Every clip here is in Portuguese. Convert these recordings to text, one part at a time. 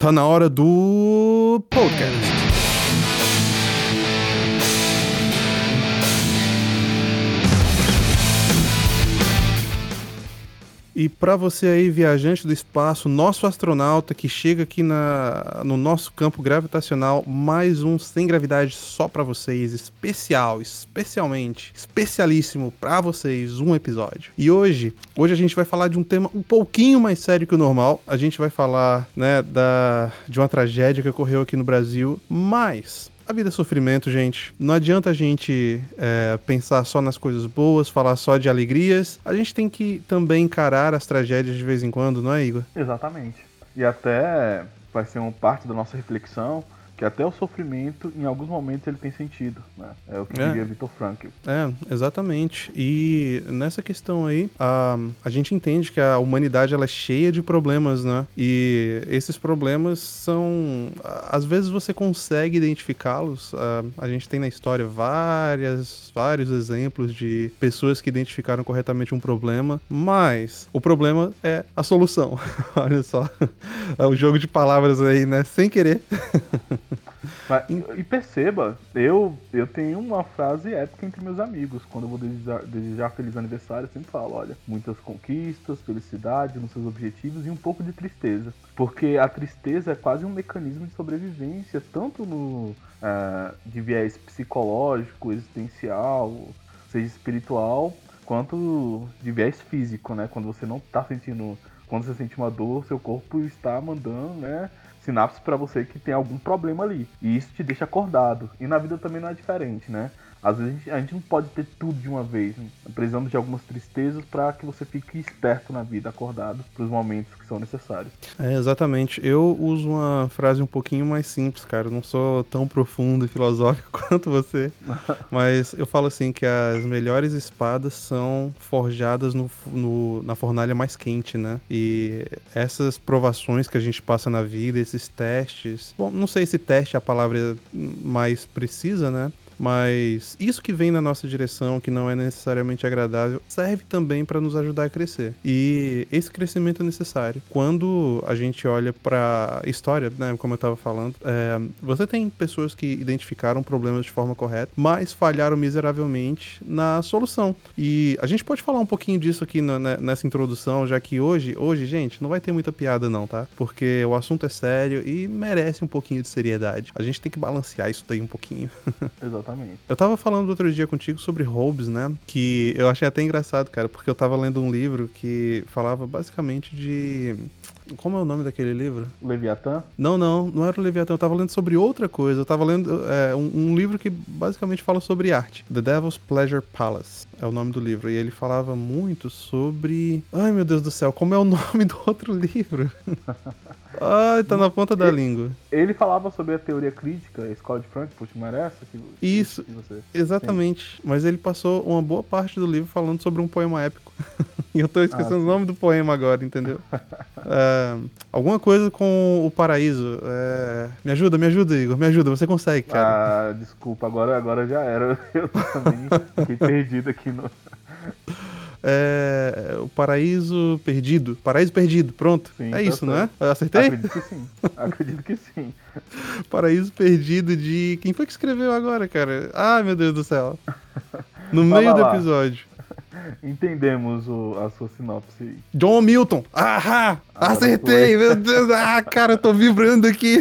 Tá na hora do podcast. E para você aí, viajante do espaço, nosso astronauta que chega aqui na, no nosso campo gravitacional, mais um sem gravidade só para vocês, especial, especialmente, especialíssimo para vocês, um episódio. E hoje, hoje a gente vai falar de um tema um pouquinho mais sério que o normal. A gente vai falar, né, da de uma tragédia que ocorreu aqui no Brasil, mas a vida é sofrimento, gente. Não adianta a gente é, pensar só nas coisas boas, falar só de alegrias. A gente tem que também encarar as tragédias de vez em quando, não é, Igor? Exatamente. E até vai ser uma parte da nossa reflexão que até o sofrimento, em alguns momentos, ele tem sentido, né? É o que é. diria Vitor Frankl. É, exatamente. E nessa questão aí, a, a gente entende que a humanidade ela é cheia de problemas, né? E esses problemas são... Às vezes você consegue identificá-los. A, a gente tem na história várias, vários exemplos de pessoas que identificaram corretamente um problema, mas o problema é a solução. Olha só. É um jogo de palavras aí, né? Sem querer. Mas, e perceba, eu, eu tenho uma frase épica entre meus amigos. Quando eu vou desejar, desejar feliz aniversário, eu sempre falo: olha, muitas conquistas, felicidade nos seus objetivos e um pouco de tristeza. Porque a tristeza é quase um mecanismo de sobrevivência, tanto no uh, de viés psicológico, existencial, seja espiritual, quanto de viés físico, né? Quando você não está sentindo. Quando você sente uma dor, seu corpo está mandando, né? Sinapses para você que tem algum problema ali. E isso te deixa acordado. E na vida também não é diferente, né? Às vezes a gente, a gente não pode ter tudo de uma vez. Né? Precisamos de algumas tristezas para que você fique esperto na vida, acordado para os momentos que são necessários. É, exatamente. Eu uso uma frase um pouquinho mais simples, cara. Eu não sou tão profundo e filosófico quanto você. mas eu falo assim que as melhores espadas são forjadas no, no, na fornalha mais quente, né? E essas provações que a gente passa na vida, esses testes. Bom, não sei se teste é a palavra mais precisa, né? Mas isso que vem na nossa direção, que não é necessariamente agradável, serve também para nos ajudar a crescer. E esse crescimento é necessário. Quando a gente olha para história, né, como eu estava falando, é, você tem pessoas que identificaram problemas de forma correta, mas falharam miseravelmente na solução. E a gente pode falar um pouquinho disso aqui no, né, nessa introdução, já que hoje, hoje, gente, não vai ter muita piada não, tá? Porque o assunto é sério e merece um pouquinho de seriedade. A gente tem que balancear isso daí um pouquinho. Exatamente. Exatamente. Eu tava falando outro dia contigo sobre Hobbes, né? Que eu achei até engraçado, cara, porque eu tava lendo um livro que falava basicamente de. Como é o nome daquele livro? Leviatã? Não, não, não era o Leviatã. Eu tava lendo sobre outra coisa. Eu tava lendo é, um, um livro que basicamente fala sobre arte. The Devil's Pleasure Palace é o nome do livro. E ele falava muito sobre. Ai, meu Deus do céu, como é o nome do outro livro? Ai, tá na ponta da ele, língua. Ele falava sobre a teoria crítica, a escola de Frankfurt, não era essa? Que, Isso, que você... exatamente. Sim. Mas ele passou uma boa parte do livro falando sobre um poema épico. e eu tô esquecendo ah, o nome do poema agora, entendeu? é, alguma coisa com o paraíso. É... Me ajuda, me ajuda, Igor, me ajuda, você consegue, cara. Ah, desculpa, agora, agora já era. Eu também fiquei perdido aqui é, o Paraíso Perdido. Paraíso Perdido, pronto. Sim, é tá isso, certo. não é? Eu acertei? Acredito que sim. Acredito que sim. Paraíso Perdido de. Quem foi que escreveu agora, cara? Ah, meu Deus do céu. No meio do episódio. Entendemos o, a sua sinopse. John Milton. Ahá! Acertei! Meu Deus! Ah, cara, eu tô vibrando aqui.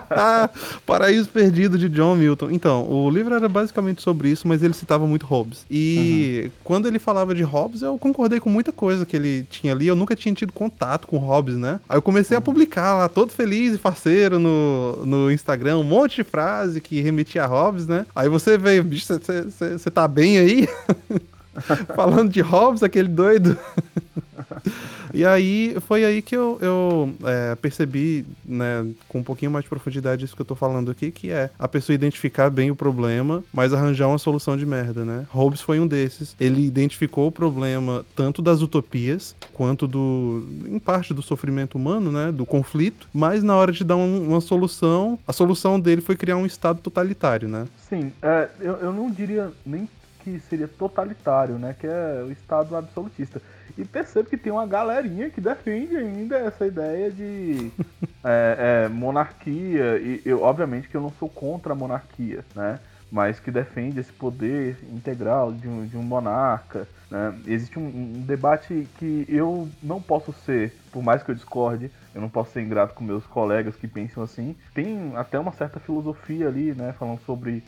Paraíso Perdido de John Milton. Então, o livro era basicamente sobre isso, mas ele citava muito Hobbes. E uhum. quando ele falava de Hobbes, eu concordei com muita coisa que ele tinha ali. Eu nunca tinha tido contato com Hobbes, né? Aí eu comecei uhum. a publicar lá, todo feliz e parceiro no, no Instagram, um monte de frase que remetia a Hobbes, né? Aí você veio, bicho, você tá bem aí? Falando de Hobbes, aquele doido. e aí, foi aí que eu, eu é, percebi, né, com um pouquinho mais de profundidade isso que eu tô falando aqui, que é a pessoa identificar bem o problema, mas arranjar uma solução de merda, né? Hobbes foi um desses. Ele identificou o problema tanto das utopias, quanto do, em parte, do sofrimento humano, né, do conflito, mas na hora de dar um, uma solução, a solução dele foi criar um estado totalitário, né? Sim, é, eu, eu não diria nem que seria totalitário, né? Que é o Estado absolutista. E percebo que tem uma galerinha que defende ainda essa ideia de é, é, monarquia. E eu, obviamente que eu não sou contra a monarquia, né? Mas que defende esse poder integral de um, de um monarca. Né? Existe um, um debate que eu não posso ser, por mais que eu discorde, eu não posso ser ingrato com meus colegas que pensam assim. Tem até uma certa filosofia ali, né? Falando sobre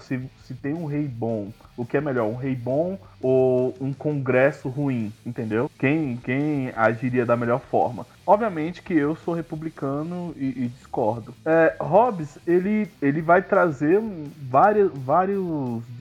se, se tem um rei bom, o que é melhor, um rei bom ou um congresso ruim, entendeu? Quem, quem agiria da melhor forma? Obviamente que eu sou republicano e, e discordo. É, Hobbes, ele, ele vai trazer várias, várias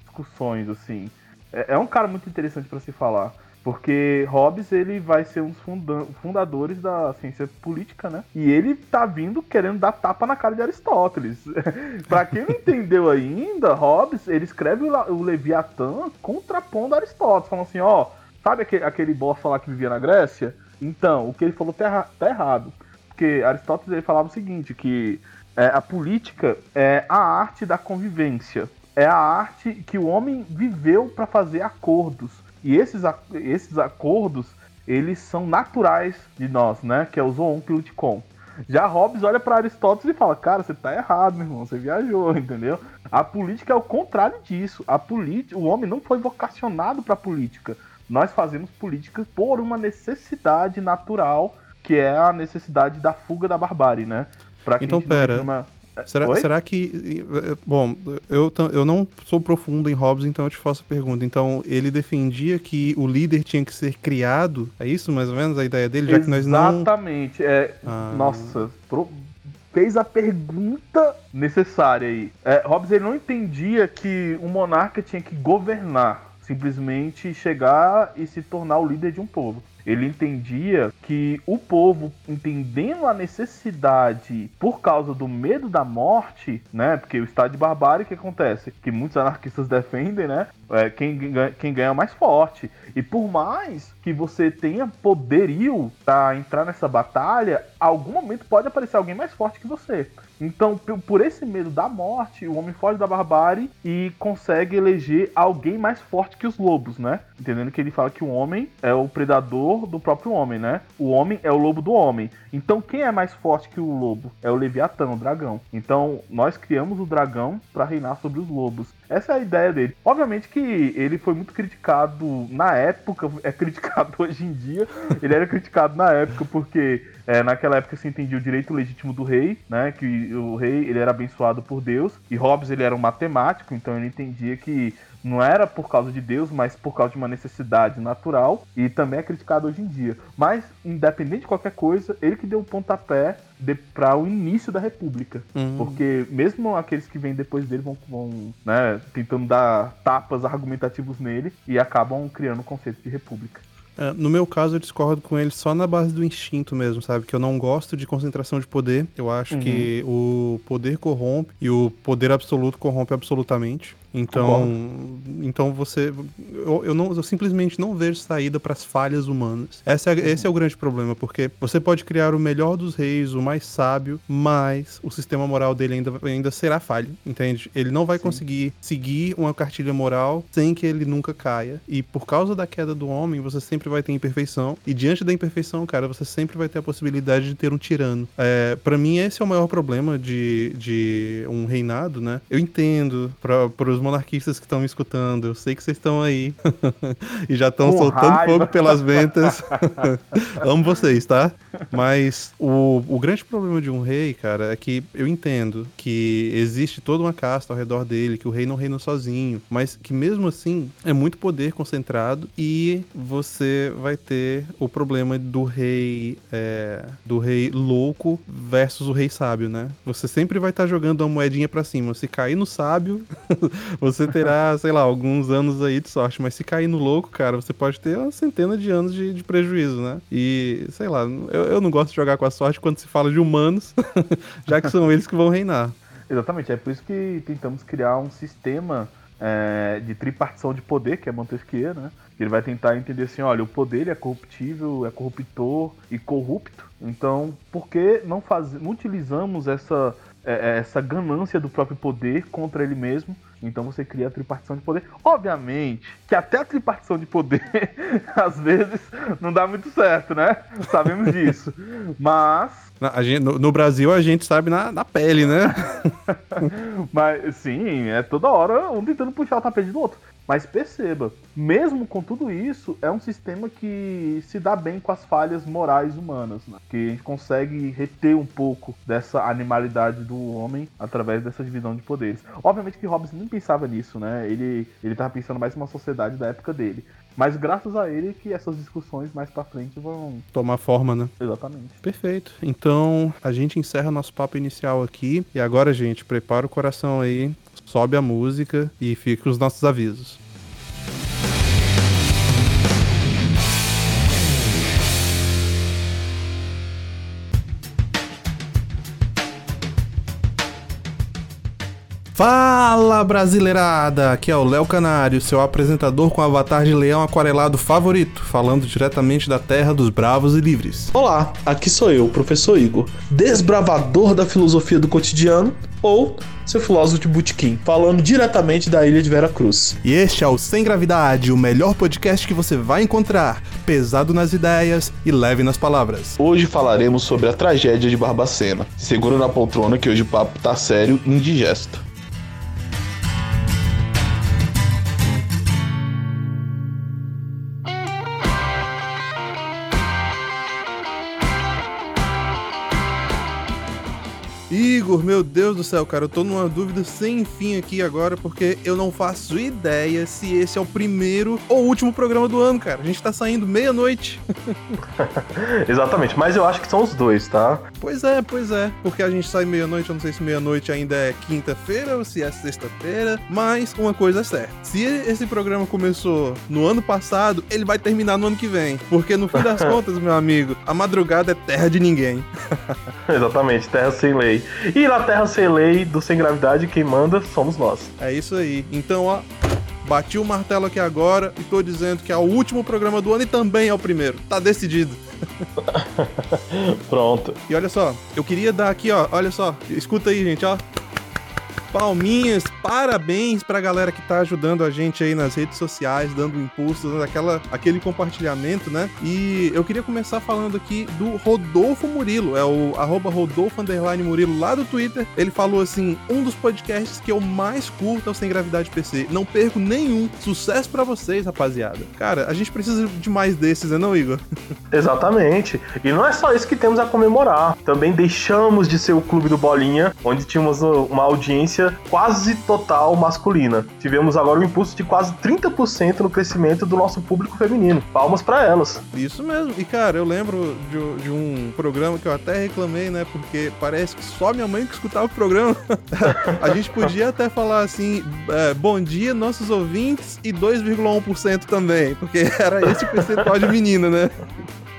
discussões, assim. É, é um cara muito interessante para se falar. Porque Hobbes ele vai ser um dos fundadores da ciência política, né? E ele tá vindo querendo dar tapa na cara de Aristóteles. para quem não entendeu ainda, Hobbes ele escreve o Leviatã contrapondo Aristóteles, falando assim, ó, sabe aquele, aquele boss lá que vivia na Grécia? Então, o que ele falou tá, tá errado. Porque Aristóteles ele falava o seguinte, que é, a política é a arte da convivência. É a arte que o homem viveu para fazer acordos e esses, esses acordos, eles são naturais de nós, né? Que é o zoon politicon. Já Hobbes olha para Aristóteles e fala: Cara, você tá errado, meu irmão, você viajou, entendeu? A política é o contrário disso. A política, o homem não foi vocacionado para política. Nós fazemos política por uma necessidade natural, que é a necessidade da fuga da barbárie, né? Pra então, pera. Uma... Será, será que. Bom, eu, eu não sou profundo em Hobbes, então eu te faço a pergunta. Então, ele defendia que o líder tinha que ser criado? É isso mais ou menos a ideia dele? Já que nós não. Exatamente. É, ah. Nossa, pro, fez a pergunta necessária aí. É, Hobbes ele não entendia que um monarca tinha que governar, simplesmente chegar e se tornar o líder de um povo. Ele entendia que o povo, entendendo a necessidade por causa do medo da morte, né? Porque o estado de barbárie, que acontece? Que muitos anarquistas defendem, né? É, quem, quem ganha é mais forte. E por mais que você tenha poderio para entrar nessa batalha, algum momento pode aparecer alguém mais forte que você. Então, por esse medo da morte, o homem foge da barbárie e consegue eleger alguém mais forte que os lobos, né? Entendendo que ele fala que o homem é o predador do próprio homem, né? O homem é o lobo do homem. Então, quem é mais forte que o lobo? É o Leviatã, o dragão. Então, nós criamos o dragão para reinar sobre os lobos. Essa é a ideia dele. Obviamente que ele foi muito criticado na época, é criticado hoje em dia. Ele era criticado na época porque é, naquela época se entendia o direito legítimo do rei, né? Que o rei ele era abençoado por Deus. E Hobbes ele era um matemático, então ele entendia que não era por causa de Deus, mas por causa de uma necessidade natural. E também é criticado hoje em dia. Mas, independente de qualquer coisa, ele que deu o um pontapé para o início da República. Uhum. Porque mesmo aqueles que vêm depois dele vão, vão né, tentando dar tapas argumentativos nele e acabam criando o conceito de República. É, no meu caso, eu discordo com ele só na base do instinto mesmo, sabe? Que eu não gosto de concentração de poder. Eu acho uhum. que o poder corrompe e o poder absoluto corrompe absolutamente. Então, então você. Eu, eu, não, eu simplesmente não vejo saída para as falhas humanas. Esse é, uhum. esse é o grande problema, porque você pode criar o melhor dos reis, o mais sábio, mas o sistema moral dele ainda, ainda será falho, entende? Ele não vai Sim. conseguir seguir uma cartilha moral sem que ele nunca caia. E por causa da queda do homem, você sempre vai ter imperfeição. E diante da imperfeição, cara, você sempre vai ter a possibilidade de ter um tirano. É, para mim, esse é o maior problema de, de um reinado, né? Eu entendo para os monarquistas que estão me escutando, eu sei que vocês estão aí e já estão soltando raiva. fogo pelas ventas. Amo vocês, tá? Mas o, o grande problema de um rei, cara, é que eu entendo que existe toda uma casta ao redor dele, que o rei não reina sozinho, mas que mesmo assim é muito poder concentrado e você vai ter o problema do rei é, do rei louco versus o rei sábio, né? Você sempre vai estar tá jogando uma moedinha para cima. Se cair no sábio, você terá, sei lá, alguns anos aí de sorte. Mas se cair no louco, cara, você pode ter uma centena de anos de, de prejuízo, né? E, sei lá, eu, eu não gosto de jogar com a sorte quando se fala de humanos, já que são eles que vão reinar. Exatamente, é por isso que tentamos criar um sistema é, de tripartição de poder, que é Montesquieu, né? Ele vai tentar entender assim, olha, o poder é corruptível, é corruptor e corrupto. Então, por que não, faz, não utilizamos essa é, é essa ganância do próprio poder contra ele mesmo. Então você cria a tripartição de poder. Obviamente que até a tripartição de poder, às vezes, não dá muito certo, né? Sabemos disso. Mas. Gente, no, no, Brasil a gente sabe na, na pele, né? Mas sim, é toda hora um tentando puxar o tapete do outro. Mas perceba, mesmo com tudo isso, é um sistema que se dá bem com as falhas morais humanas, né? que a gente consegue reter um pouco dessa animalidade do homem através dessa divisão de poderes. Obviamente que Hobbes nem pensava nisso, né? Ele ele estava pensando mais numa sociedade da época dele. Mas graças a ele que essas discussões mais para frente vão tomar forma, né? Exatamente. Perfeito. Então, a gente encerra nosso papo inicial aqui e agora, gente, prepara o coração aí sobe a música e fica os nossos avisos. Fala brasileirada! Aqui é o Léo Canário, seu apresentador com avatar de leão aquarelado favorito, falando diretamente da terra dos bravos e livres. Olá, aqui sou eu, professor Igor, desbravador da filosofia do cotidiano, ou seu filósofo de Butiquim, falando diretamente da ilha de Vera Cruz. E este é o Sem Gravidade, o melhor podcast que você vai encontrar, pesado nas ideias e leve nas palavras. Hoje falaremos sobre a tragédia de Barbacena. Segura na poltrona que hoje o papo tá sério e indigesto. Igor, meu Deus do céu, cara, eu tô numa dúvida sem fim aqui agora, porque eu não faço ideia se esse é o primeiro ou último programa do ano, cara. A gente tá saindo meia-noite. Exatamente, mas eu acho que são os dois, tá? Pois é, pois é. Porque a gente sai meia-noite, eu não sei se meia-noite ainda é quinta-feira ou se é sexta-feira, mas uma coisa é certa. Se esse programa começou no ano passado, ele vai terminar no ano que vem. Porque no fim das contas, meu amigo, a madrugada é terra de ninguém. Exatamente, terra sem lei. E na Terra Sem Lei, do Sem Gravidade, quem manda somos nós. É isso aí. Então, ó, bati o martelo aqui agora e tô dizendo que é o último programa do ano e também é o primeiro. Tá decidido. Pronto. E olha só, eu queria dar aqui, ó, olha só, escuta aí, gente, ó palminhas, parabéns pra galera que tá ajudando a gente aí nas redes sociais, dando impulso, dando aquela, aquele compartilhamento, né? E eu queria começar falando aqui do Rodolfo Murilo, é o arroba Rodolfo Murilo lá do Twitter. Ele falou assim: um dos podcasts que eu mais curto é o Sem Gravidade PC. Não perco nenhum. Sucesso para vocês, rapaziada. Cara, a gente precisa de mais desses, né, não, Igor? Exatamente. E não é só isso que temos a comemorar. Também deixamos de ser o clube do Bolinha, onde tínhamos uma audiência quase total masculina. Tivemos agora um impulso de quase 30% no crescimento do nosso público feminino. Palmas para elas. Isso mesmo. E cara, eu lembro de, de, um programa que eu até reclamei, né? Porque parece que só minha mãe que escutava o programa. a gente podia até falar assim: é, bom dia, nossos ouvintes, e 2,1% também, porque era esse percentual de menina, né?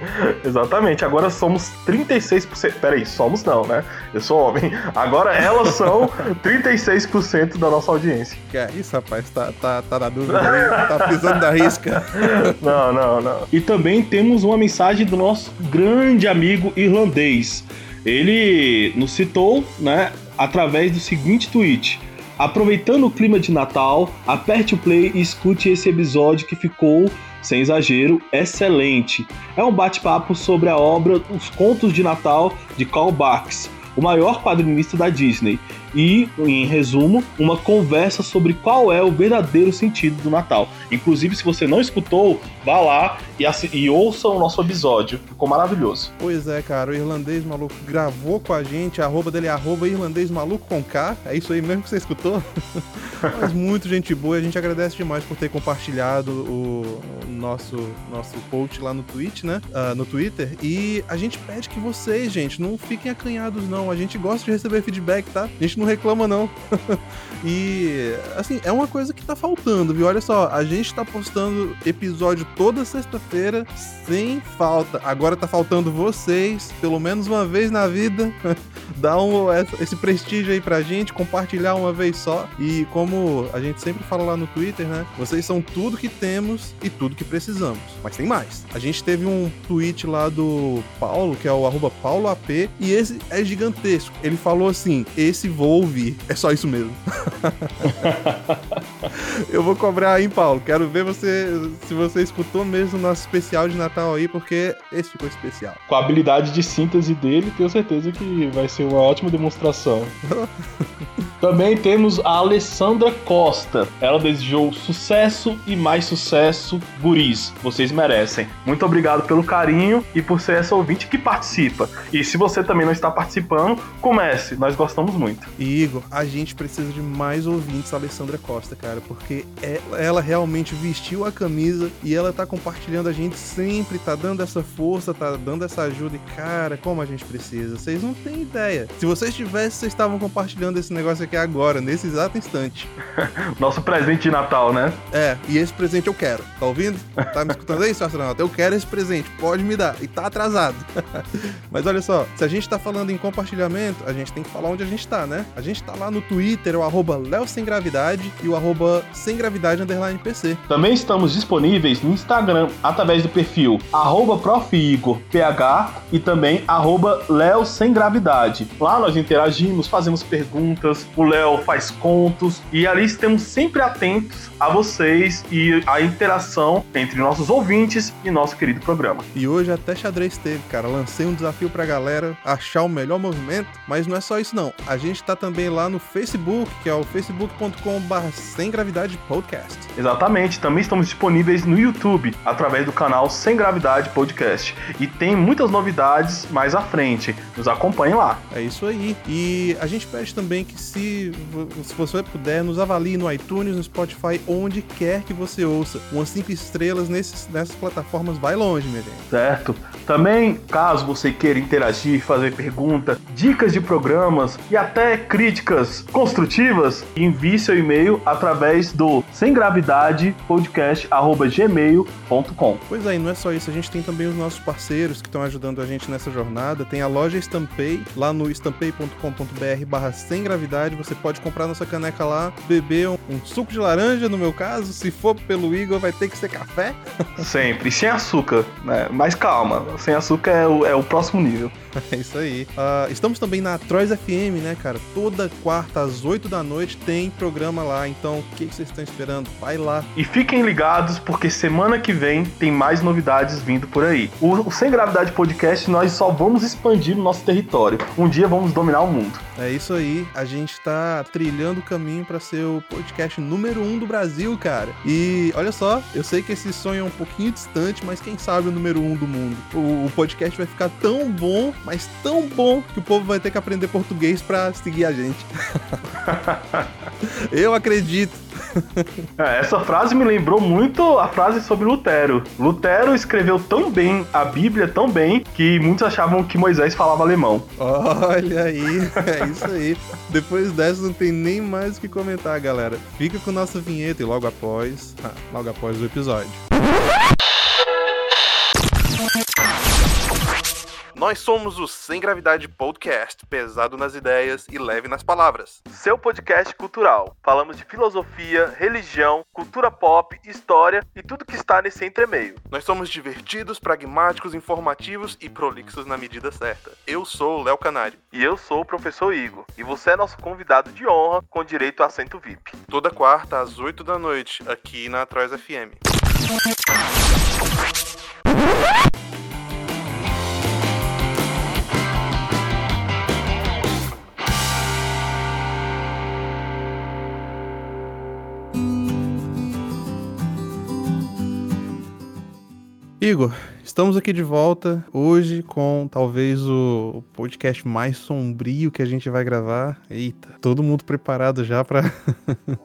Exatamente, agora somos 36%. Peraí, somos não, né? Eu sou homem. Agora elas são 36% da nossa audiência. Que é isso, rapaz? Tá, tá, tá na dúvida aí? Tá pisando da risca? Não, não, não. E também temos uma mensagem do nosso grande amigo irlandês. Ele nos citou, né, através do seguinte tweet. Aproveitando o clima de Natal, aperte o play e escute esse episódio que ficou sem exagero, excelente. É um bate-papo sobre a obra Os Contos de Natal de Karl Barks, o maior quadrinista da Disney, e, em resumo, uma conversa sobre qual é o verdadeiro sentido do Natal. Inclusive, se você não escutou, vá lá e, e ouça o nosso episódio. Ficou maravilhoso. Pois é, cara, o Irlandês Maluco gravou com a gente, a arroba dele é arroba Irlandês Maluco com K. É isso aí mesmo que você escutou? Mas muito gente boa, a gente agradece demais por ter compartilhado o, nosso, nosso post lá no Twitch, né? Uh, no Twitter. E a gente pede que vocês, gente, não fiquem acanhados, não. A gente gosta de receber feedback, tá? A gente não reclama não. E, assim, é uma coisa que tá faltando, viu? Olha só, a gente tá postando episódio toda sexta-feira, sem falta. Agora tá faltando vocês, pelo menos uma vez na vida, dar um, esse prestígio aí pra gente, compartilhar uma vez só. E como a gente sempre fala lá no Twitter, né? Vocês são tudo que temos e tudo que precisamos. Mas tem mais. A gente teve um tweet lá do Paulo, que é o arroba PauloAP, e esse é gigantesco. Ele falou assim: esse vou ouvir. É só isso mesmo. eu vou cobrar aí, Paulo. Quero ver você se você escutou mesmo o nosso especial de Natal aí, porque esse ficou especial. Com a habilidade de síntese dele, tenho certeza que vai ser uma ótima demonstração. Também temos a Alessandra Costa. Ela desejou sucesso e mais sucesso, guris. Vocês merecem. Muito obrigado pelo carinho e por ser essa ouvinte que participa. E se você também não está participando, comece. Nós gostamos muito. Igor, a gente precisa de mais ouvintes Alessandra Costa, cara, porque ela realmente vestiu a camisa e ela tá compartilhando a gente sempre, tá dando essa força, tá dando essa ajuda. E, cara, como a gente precisa. Vocês não têm ideia. Se vocês tivessem, vocês estavam compartilhando esse negócio aqui agora, nesse exato instante. Nosso presente de Natal, né? É, e esse presente eu quero. Tá ouvindo? Tá me escutando aí, seu astronauta? Eu quero esse presente, pode me dar. E tá atrasado. Mas olha só, se a gente tá falando em compartilhamento, a gente tem que falar onde a gente tá, né? A gente tá lá no Twitter, o arroba arroba Léo Sem Gravidade e o arroba Sem Gravidade Underline PC. Também estamos disponíveis no Instagram através do perfil arroba PH e também arroba Léo Sem Gravidade. Lá nós interagimos, fazemos perguntas, o Léo faz contos e ali estamos sempre atentos a vocês e a interação entre nossos ouvintes e nosso querido programa. E hoje até xadrez teve, cara. Lancei um desafio pra galera achar o melhor movimento, mas não é só isso não. A gente tá também lá no Facebook, que é o facebook.com.br Sem Gravidade Podcast. Exatamente, também estamos disponíveis no YouTube, através do canal Sem Gravidade Podcast. E tem muitas novidades mais à frente. Nos acompanhe lá. É isso aí. E a gente pede também que se, se você puder, nos avalie no iTunes, no Spotify, onde quer que você ouça. Umas 5 estrelas nesses, nessas plataformas vai longe, minha gente. Certo. Também, caso você queira interagir, fazer pergunta, dicas de programas e até críticas construtivas, envie seu e-mail através do sem gravidade podcast@gmail.com. Pois é, e não é só isso, a gente tem também os nossos parceiros que estão ajudando a gente nessa jornada. Tem a loja Estampei, lá no estampei.com.br/barra sem gravidade. Você pode comprar nossa caneca lá, beber um, um, suco de laranja, no meu caso. Se for pelo Igor, vai ter que ser café. Sempre, sem açúcar, né? Mas calma, sem açúcar é o, é o próximo nível. É isso aí. Uh, estamos também na Trois FM, né, cara? Toda quarta às 8 da noite tem programa lá. Então, o que, que vocês estão esperando? Vai lá. E fiquem ligados, porque semana que vem tem mais novidades vindo por aí. O, o Sem Gravidade Podcast, nós só vamos expandir o nosso território. Um dia vamos dominar o mundo. É isso aí. A gente tá trilhando o caminho para ser o podcast número um do Brasil, cara. E olha só, eu sei que esse sonho é um pouquinho distante, mas quem sabe o número um do mundo. O, o podcast vai ficar tão bom mas tão bom que o povo vai ter que aprender português para seguir a gente. Eu acredito. É, essa frase me lembrou muito a frase sobre Lutero. Lutero escreveu tão bem a Bíblia, tão bem, que muitos achavam que Moisés falava alemão. Olha aí, é isso aí. Depois dessa não tem nem mais o que comentar, galera. Fica com nossa vinheta e logo após, ah, logo após o episódio. Nós somos o Sem Gravidade Podcast, pesado nas ideias e leve nas palavras. Seu podcast cultural. Falamos de filosofia, religião, cultura pop, história e tudo que está nesse entremeio. Nós somos divertidos, pragmáticos, informativos e prolixos na medida certa. Eu sou o Léo Canário. E eu sou o professor Igor. E você é nosso convidado de honra com direito a assento VIP. Toda quarta às 8 da noite, aqui na Atrás FM. Igor, estamos aqui de volta hoje com talvez o podcast mais sombrio que a gente vai gravar. Eita, todo mundo preparado já para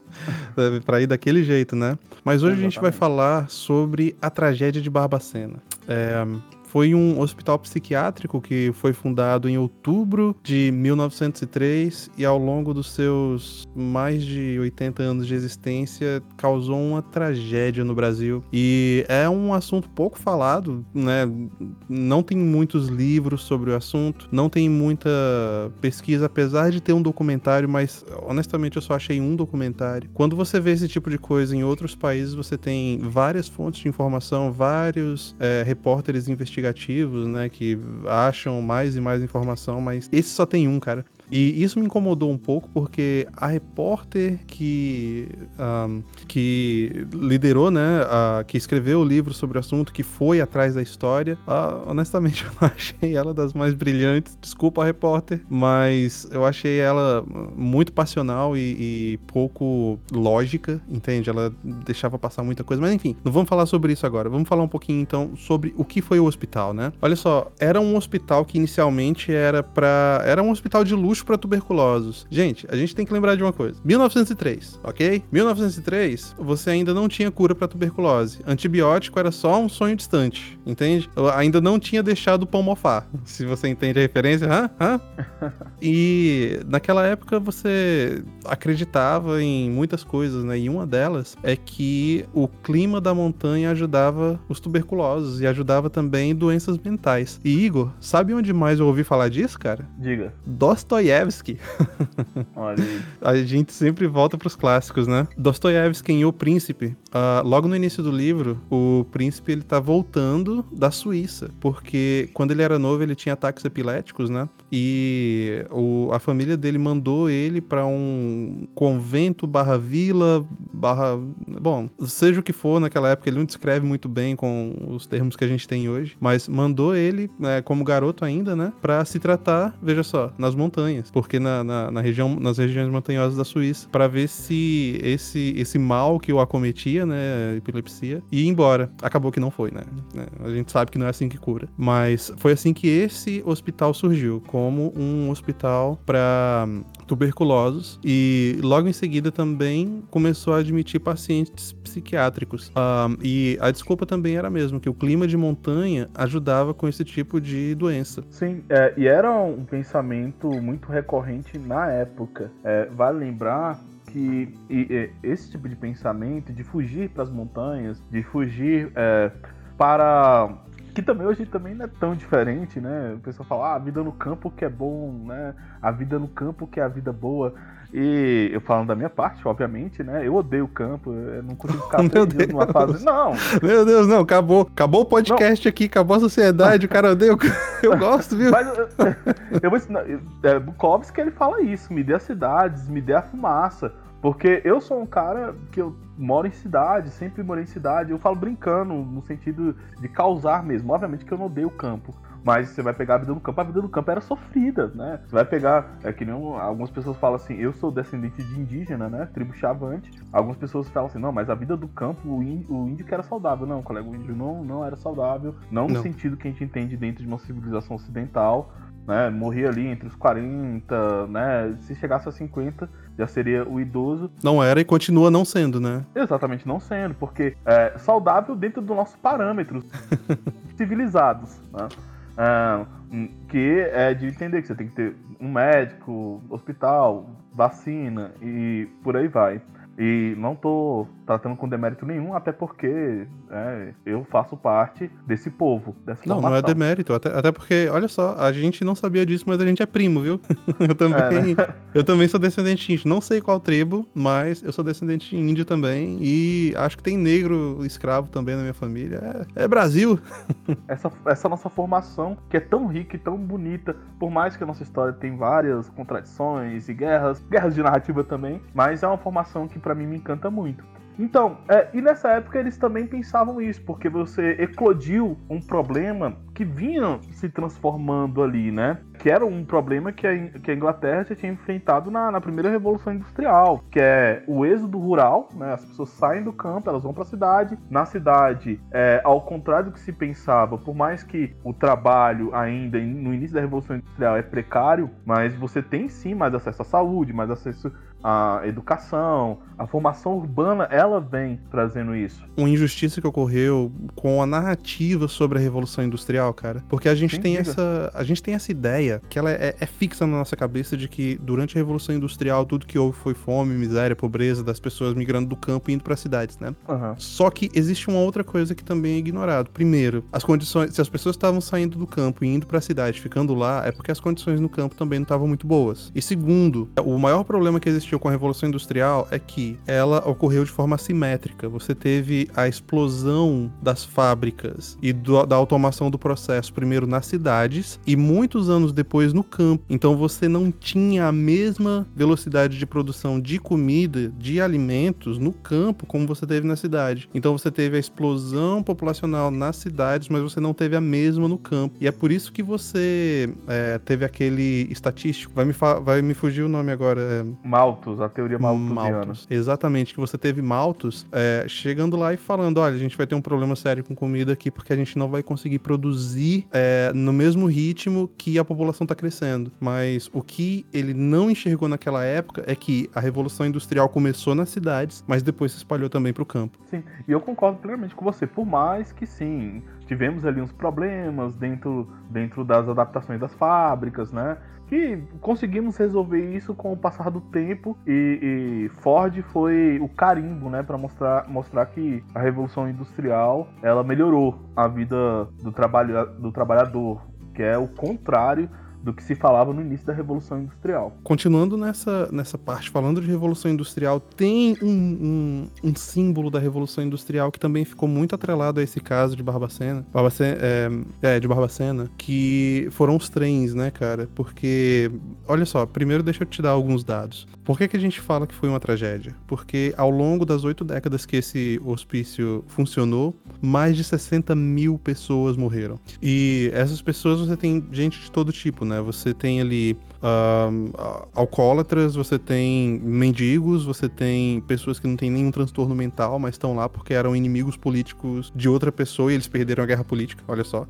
para ir daquele jeito, né? Mas hoje Exatamente. a gente vai falar sobre a tragédia de Barbacena. É, foi um hospital psiquiátrico que foi fundado em outubro de 1903 e ao longo dos seus mais de 80 anos de existência causou uma tragédia no Brasil. E é um assunto pouco falado, né? Não tem muitos livros sobre o assunto, não tem muita pesquisa, apesar de ter um documentário, mas honestamente eu só achei um documentário. Quando você vê esse tipo de coisa em outros países, você tem várias fontes de informação, vários é, repórteres investigativos, né, que acham mais e mais informação, mas esse só tem um, cara. E isso me incomodou um pouco porque a repórter que, um, que liderou, né, a, que escreveu o livro sobre o assunto, que foi atrás da história, uh, honestamente eu achei ela das mais brilhantes. Desculpa a repórter, mas eu achei ela muito passional e, e pouco lógica, entende? Ela deixava passar muita coisa. Mas enfim, não vamos falar sobre isso agora. Vamos falar um pouquinho então sobre o que foi o hospital, né? Olha só, era um hospital que inicialmente era para era um hospital de luxo para tuberculosos. Gente, a gente tem que lembrar de uma coisa. 1903, ok? 1903, você ainda não tinha cura para tuberculose. Antibiótico era só um sonho distante, entende? Eu ainda não tinha deixado o pão mofar. Se você entende a referência, hã? hã? E naquela época você acreditava em muitas coisas, né? E uma delas é que o clima da montanha ajudava os tuberculosos e ajudava também doenças mentais. E Igor, sabe onde mais eu ouvi falar disso, cara? Diga. Dostoiévski. Olha aí. A gente sempre volta pros clássicos, né? Dostoiévski em O Príncipe, uh, logo no início do livro, o príncipe ele tá voltando da Suíça, porque quando ele era novo ele tinha ataques epiléticos, né? E o, a família dele mandou ele para um convento barra vila barra... Bom, seja o que for naquela época, ele não descreve muito bem com os termos que a gente tem hoje, mas mandou ele, né, como garoto ainda, né, para se tratar, veja só, nas montanhas, porque na, na, na região, nas regiões montanhosas da Suíça, para ver se esse, esse mal que o acometia, né, epilepsia, ia embora. Acabou que não foi, né? A gente sabe que não é assim que cura, mas foi assim que esse hospital surgiu, como um hospital para tuberculosos e logo em seguida também começou a admitir pacientes psiquiátricos. Um, e a desculpa também era mesmo que o clima de montanha ajudava com esse tipo de doença. Sim, é, e era um pensamento muito recorrente na época. É, vale lembrar que e, e, esse tipo de pensamento de fugir para as montanhas, de fugir é, para que também hoje também não é tão diferente, né? O pessoal fala, ah, a vida no campo que é bom, né? A vida no campo que é a vida boa. E eu falando da minha parte, obviamente, né? Eu odeio o campo, eu não consigo ficar Meu dias numa fase. Não, Meu Deus, não, acabou. Acabou o podcast aqui, acabou a sociedade, o cara odeia o campo. Eu gosto, viu? mas eu, eu vou ensinar. É, Bukowski ele fala isso, me dê as cidades, me dê a fumaça. Porque eu sou um cara que eu moro em cidade, sempre morei em cidade. Eu falo brincando, no sentido de causar mesmo. Obviamente que eu não odeio o campo. Mas você vai pegar a vida no campo, a vida no campo era sofrida, né? Você vai pegar, é que nem um- algumas pessoas falam assim, eu sou descendente de indígena, né? Tribo Chavante. Algumas pessoas falam assim, não, mas a vida do campo, o índio, o índio que era saudável. Não, colega, o índio não, não era saudável. Não no Não. sentido que a gente entende dentro de uma civilização ocidental, né? Morria ali entre os 40, né? Se chegasse a 50, já seria o idoso. Não era e continua não sendo, né? Exatamente não sendo, porque é saudável dentro dos nossos parâmetros civilizados, né? Hum, que é de entender que você tem que ter um médico, hospital, vacina e por aí vai. E não tô tratando com demérito nenhum, até porque é, eu faço parte desse povo, dessa Não, não é formação. demérito. Até, até porque, olha só, a gente não sabia disso, mas a gente é primo, viu? Eu também, É, eu também sou descendente de índio. Não sei qual tribo, mas eu sou descendente de índio também. E acho que tem negro escravo também na minha família. É, é Brasil. essa, essa nossa formação que é tão rica e tão bonita, por mais que a nossa história tem várias contradições e guerras, guerras de narrativa também, mas é uma formação que pra mim me encanta muito. Então, é, e nessa época eles também pensavam isso, porque você eclodiu um problema que vinha se transformando ali, né? Que era um problema que a, que a Inglaterra já tinha enfrentado na, na primeira Revolução Industrial, que é o êxodo rural, né? As pessoas saem do campo, elas vão para a cidade. Na cidade, é, ao contrário do que se pensava, por mais que o trabalho ainda no início da Revolução Industrial é precário, mas você tem sim mais acesso à saúde, mais acesso à educação, a formação urbana, ela vem trazendo isso? Uma injustiça que ocorreu com a narrativa sobre a Revolução Industrial, cara. Porque a gente, tem essa, a gente tem essa ideia que ela é, é, fixa na nossa cabeça de que durante a Revolução Industrial tudo que houve foi fome, miséria, pobreza das pessoas migrando do campo e indo para cidades, né? Uhum. Só que existe uma outra coisa que também é ignorado. Primeiro, as condições, se as pessoas estavam saindo do campo e indo para a cidade, ficando lá, é porque as condições no campo também não estavam muito boas. E segundo, o maior problema que existiu com a Revolução Industrial é que ela ocorreu de forma assimétrica. Você teve a explosão das fábricas e do, da automação do processo, primeiro nas cidades e muitos anos depois no campo. Então você não tinha a mesma velocidade de produção de comida, de alimentos no campo como você teve na cidade. Então você teve a explosão populacional nas cidades, mas você não teve a mesma no campo. E é por isso que você é, teve aquele estatístico. Vai me, vai me fugir o nome agora. É... Malthus, a teoria malthusiana. Malthus. Exatamente, que você teve Malthus é, chegando lá e falando: olha, a gente vai ter um problema sério com comida aqui porque a gente não vai conseguir produzir é, no mesmo ritmo que a população está crescendo. Mas o que ele não enxergou naquela época é que a revolução industrial começou nas cidades, mas depois se espalhou também para o campo. Sim, e eu concordo plenamente com você. Por mais que sim, tivemos ali uns problemas dentro, dentro das adaptações das fábricas, né? Que conseguimos resolver isso com o passar do tempo e, e Ford foi o carimbo, né, para mostrar, mostrar que a revolução industrial ela melhorou a vida do, trabalho, do trabalhador, que é o contrário do que se falava no início da Revolução Industrial. Continuando nessa, nessa parte, falando de Revolução Industrial, tem um, um, um símbolo da Revolução Industrial que também ficou muito atrelado a esse caso de Barbacena, Barbacena é, é, de Barbacena, que foram os trens, né, cara? Porque, olha só, primeiro deixa eu te dar alguns dados. Por que, que a gente fala que foi uma tragédia? Porque ao longo das oito décadas que esse hospício funcionou, mais de 60 mil pessoas morreram. E essas pessoas você tem gente de todo tipo, né? Você tem ali alcoólatras, você tem mendigos, você tem pessoas que não têm nenhum transtorno mental, mas estão lá porque eram inimigos políticos de outra pessoa e eles perderam a guerra política, olha só.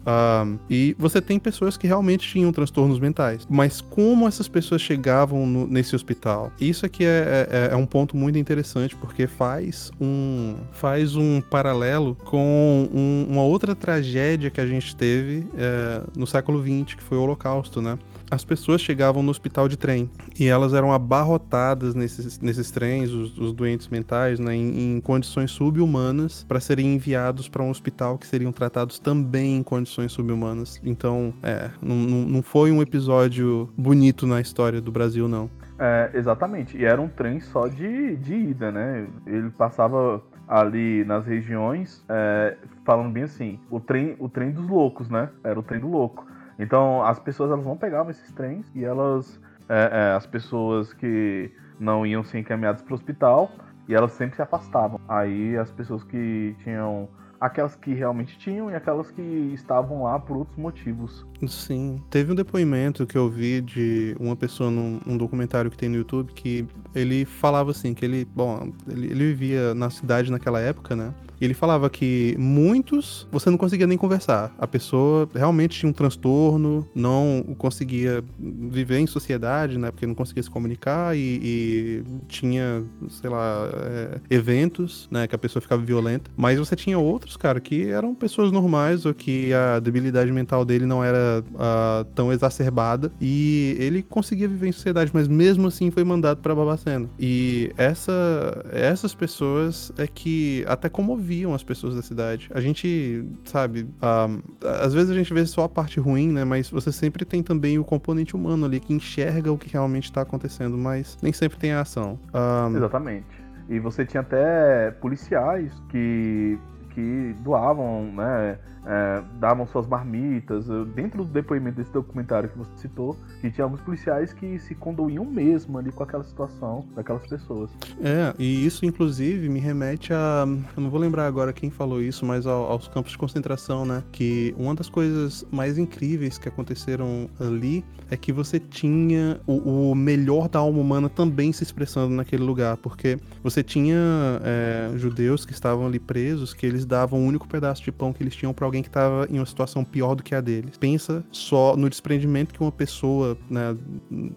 E você tem pessoas que realmente tinham transtornos mentais. Mas como essas pessoas chegavam no, nesse hospital? Isso aqui é, é, é, um ponto muito interessante porque faz um, faz um paralelo com um, uma outra tragédia que a gente teve é, no século XX, que foi o Holocausto, né? As pessoas chegavam no hospital de trem e elas eram abarrotadas nesses, nesses trens, os, os doentes mentais, né, em, em condições subhumanas, para serem enviados para um hospital que seriam tratados também em condições subhumanas. Então, é, não, não foi um episódio bonito na história do Brasil, não. É, exatamente, e era um trem só de, de ida, né? Ele passava ali nas regiões, é, falando bem assim, o trem, o trem dos loucos, né? Era o trem do louco. Então as pessoas elas não pegavam esses trens e elas, é, é, as pessoas que não iam ser encaminhadas para o hospital e elas sempre se afastavam. Aí as pessoas que tinham aquelas que realmente tinham e aquelas que estavam lá por outros motivos. Sim. Teve um depoimento que eu vi de uma pessoa num, num documentário que tem no YouTube que ele falava assim, que ele, bom, ele, ele vivia na cidade naquela época, né? Ele falava que muitos você não conseguia nem conversar. A pessoa realmente tinha um transtorno, não conseguia viver em sociedade, né? Porque não conseguia se comunicar e, e tinha, sei lá, é, eventos, né? Que a pessoa ficava violenta. Mas você tinha outros, cara, que eram pessoas normais ou que a debilidade mental dele não era uh, tão exacerbada e ele conseguia viver em sociedade, mas mesmo assim foi mandado para Babacena. E essa, essas pessoas é que até comoviam viam as pessoas da cidade. A gente, sabe, um, às vezes a gente vê só a parte ruim, né? Mas você sempre tem também o componente humano ali que enxerga o que realmente está acontecendo, mas nem sempre tem a ação. Um... Exatamente. E você tinha até policiais que, que doavam, né? É, davam suas marmitas. Dentro do depoimento desse documentário que você citou, que tinha alguns policiais que se condoíam mesmo ali com aquela situação daquelas pessoas. É, e isso inclusive me remete a. Eu não vou lembrar agora quem falou isso, mas ao, aos campos de concentração, né? Que uma das coisas mais incríveis que aconteceram ali é que você tinha o, o melhor da alma humana também se expressando naquele lugar, porque você tinha é, judeus que estavam ali presos, que eles davam o único pedaço de pão que eles tinham para alguém que estava em uma situação pior do que a deles. Pensa só no desprendimento que uma pessoa né,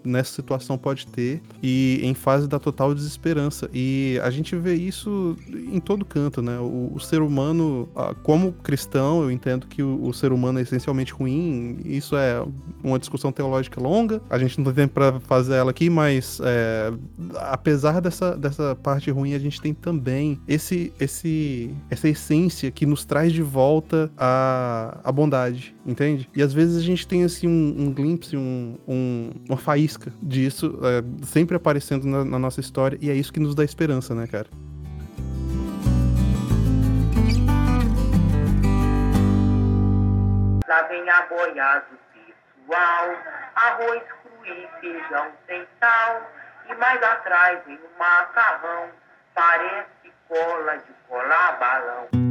nessa situação pode ter e em fase da total desesperança. E a gente vê isso em todo canto, né? O, o ser humano, como cristão, eu entendo que o, o, ser humano é essencialmente ruim. Isso é uma discussão teológica longa. A gente não tem tempo para fazer ela aqui, mas é, apesar dessa, dessa parte ruim, a gente tem também esse, esse, essa essência que nos traz de volta a bondade, entende? E às vezes a gente tem assim um, um glimpse, um, um, uma faísca disso é, sempre aparecendo na, na nossa história, e é isso que nos dá esperança, né, cara? Lá vem a boiada pessoal, arroz cru e feijão sem sal, e mais atrás vem o macarrão, parece cola de colar balão.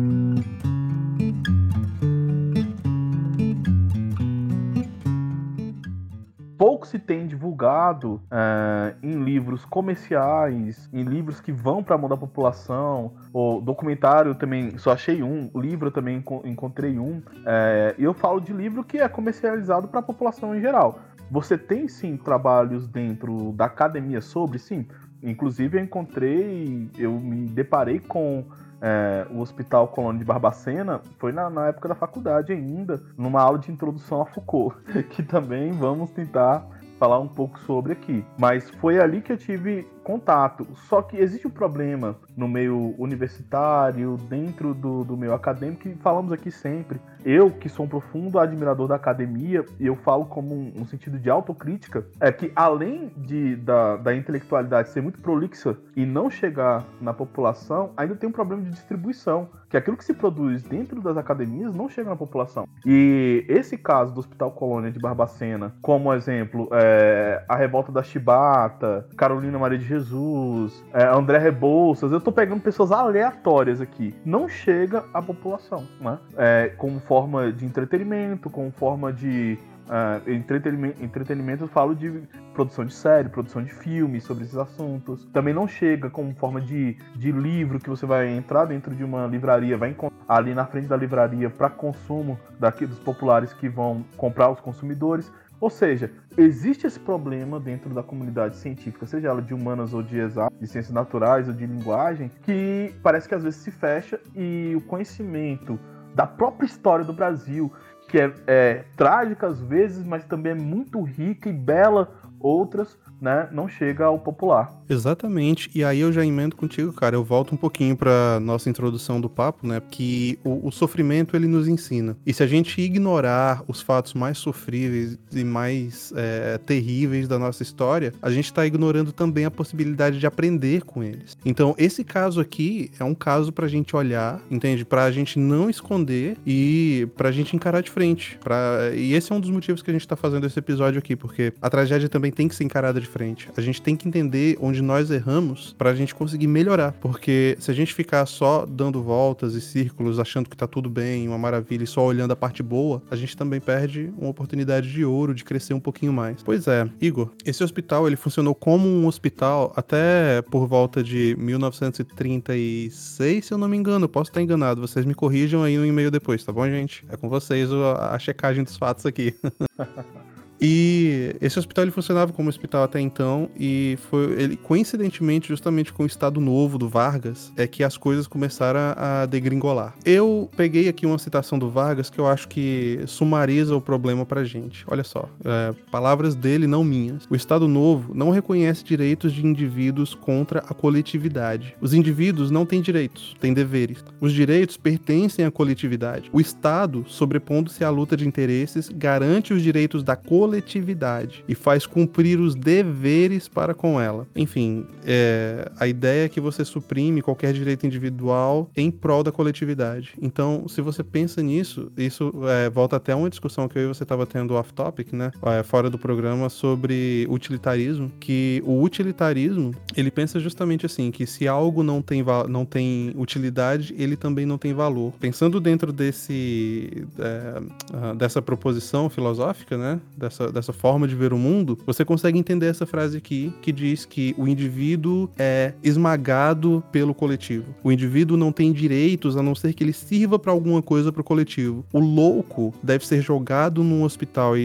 Pouco se tem divulgado é, em livros comerciais, em livros que vão para a mão da população. O documentário também só achei um, livro também encontrei um. É, eu falo de livro que é comercializado para a população em geral. Você tem sim trabalhos dentro da academia sobre, sim. Inclusive eu encontrei, eu me deparei com é, o Hospital Colônia de Barbacena foi na, na, época da faculdade ainda, numa aula de introdução a Foucault, que também vamos tentar falar um pouco sobre aqui. Mas foi ali que eu tive contato. Só que existe um problema no meio universitário, dentro do, do meio acadêmico, que falamos aqui sempre. Eu, que sou um profundo admirador da academia, e eu falo como um, um sentido de autocrítica, é que além de, da, da intelectualidade ser muito prolixa e não chegar na população, ainda tem um problema de distribuição que aquilo que se produz dentro das academias não chega na população. E esse caso do Hospital Colônia de Barbacena, como exemplo, é, a revolta da Chibata, Carolina Maria de Jesus, é, André Rebouças, eu tô pegando pessoas aleatórias aqui. Não chega à população, né? É, como forma de entretenimento, como forma de Uh, entretenimento, entretenimento eu falo de produção de série, produção de filme sobre esses assuntos. Também não chega como forma de, de livro que você vai entrar dentro de uma livraria, vai ali na frente da livraria para consumo daqui dos populares que vão comprar os consumidores. Ou seja, existe esse problema dentro da comunidade científica, seja ela de humanas ou de exatas, de ciências naturais ou de linguagem, que parece que às vezes se fecha e o conhecimento da própria história do Brasil, que é, é trágica às vezes, mas também é muito rica e bela outras, né, não chega ao popular. Exatamente. E aí eu já emendo contigo, cara. Eu volto um pouquinho para nossa introdução do papo, né? Que o, o, sofrimento ele nos ensina. E se a gente ignorar os fatos mais sofríveis e mais é, terríveis da nossa história, a gente está ignorando também a possibilidade de aprender com eles. Então, esse caso aqui é um caso pra gente olhar, entende? Pra gente não esconder e pra gente encarar de frente. Pra... E esse é um dos motivos que a gente tá fazendo esse episódio aqui, porque a tragédia também tem que ser encarada de frente. A gente tem que entender onde nós erramos para a gente conseguir melhorar. Porque se a gente ficar só dando voltas e círculos, achando que tá tudo bem, uma maravilha, e só olhando a parte boa, a gente também perde uma oportunidade de ouro de crescer um pouquinho mais. Pois é, Igor, esse hospital ele funcionou como um hospital até por volta de 1936, se eu não me engano. Posso estar enganado, vocês me corrijam aí no e-mail depois, tá bom, gente? É com vocês a checagem dos fatos aqui. E esse hospital ele funcionava como hospital até então e foi ele coincidentemente justamente com o estado novo do Vargas é que as coisas começaram a degringolar. Eu peguei aqui uma citação do Vargas que eu acho que sumariza o problema pra gente. Olha só, é, palavras dele não minhas. O estado novo não reconhece direitos de indivíduos contra a coletividade. Os indivíduos não têm direitos, têm deveres. Os direitos pertencem à coletividade. O estado, sobrepondo-se à luta de interesses, garante os direitos da coletividade coletividade e faz cumprir os deveres para com ela. Enfim, é, a ideia é que você suprime qualquer direito individual em prol da coletividade. Então, se você pensa nisso, isso é, volta até uma discussão que eu e você estava tendo off-topic, né? É, fora do programa, sobre utilitarismo, que o utilitarismo, ele pensa justamente assim, que se algo não tem, não tem utilidade, ele também não tem valor. Pensando dentro desse, é, dessa proposição filosófica, né? Dessa dessa, dessa forma de ver o mundo, você consegue entender essa frase aqui, que diz que o indivíduo é esmagado pelo coletivo. O indivíduo não tem direitos a não ser que ele sirva para alguma coisa para o coletivo. O louco deve ser jogado num hospital e,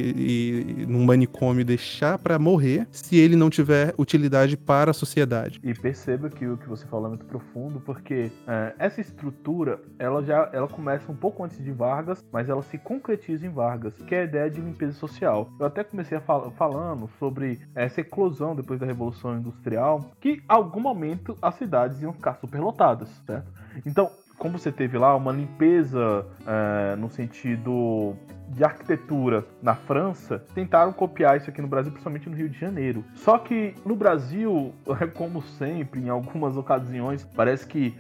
e num manicômio e deixar para morrer se ele não tiver utilidade para a sociedade. E perceba que o que você falou é muito profundo, porque é, essa estrutura, ela já ela começa um pouco antes de Vargas, mas ela se concretiza em Vargas, que é a ideia de limpeza social. Eu até comecei a fal falando sobre essa eclosão depois da Revolução Industrial, que algum momento as cidades iam ficar superlotadas, certo? Então, como você teve lá uma limpeza é, no sentido de arquitetura na França, tentaram copiar isso aqui no Brasil, principalmente no Rio de Janeiro. Só que no Brasil, como sempre, em algumas ocasiões, parece que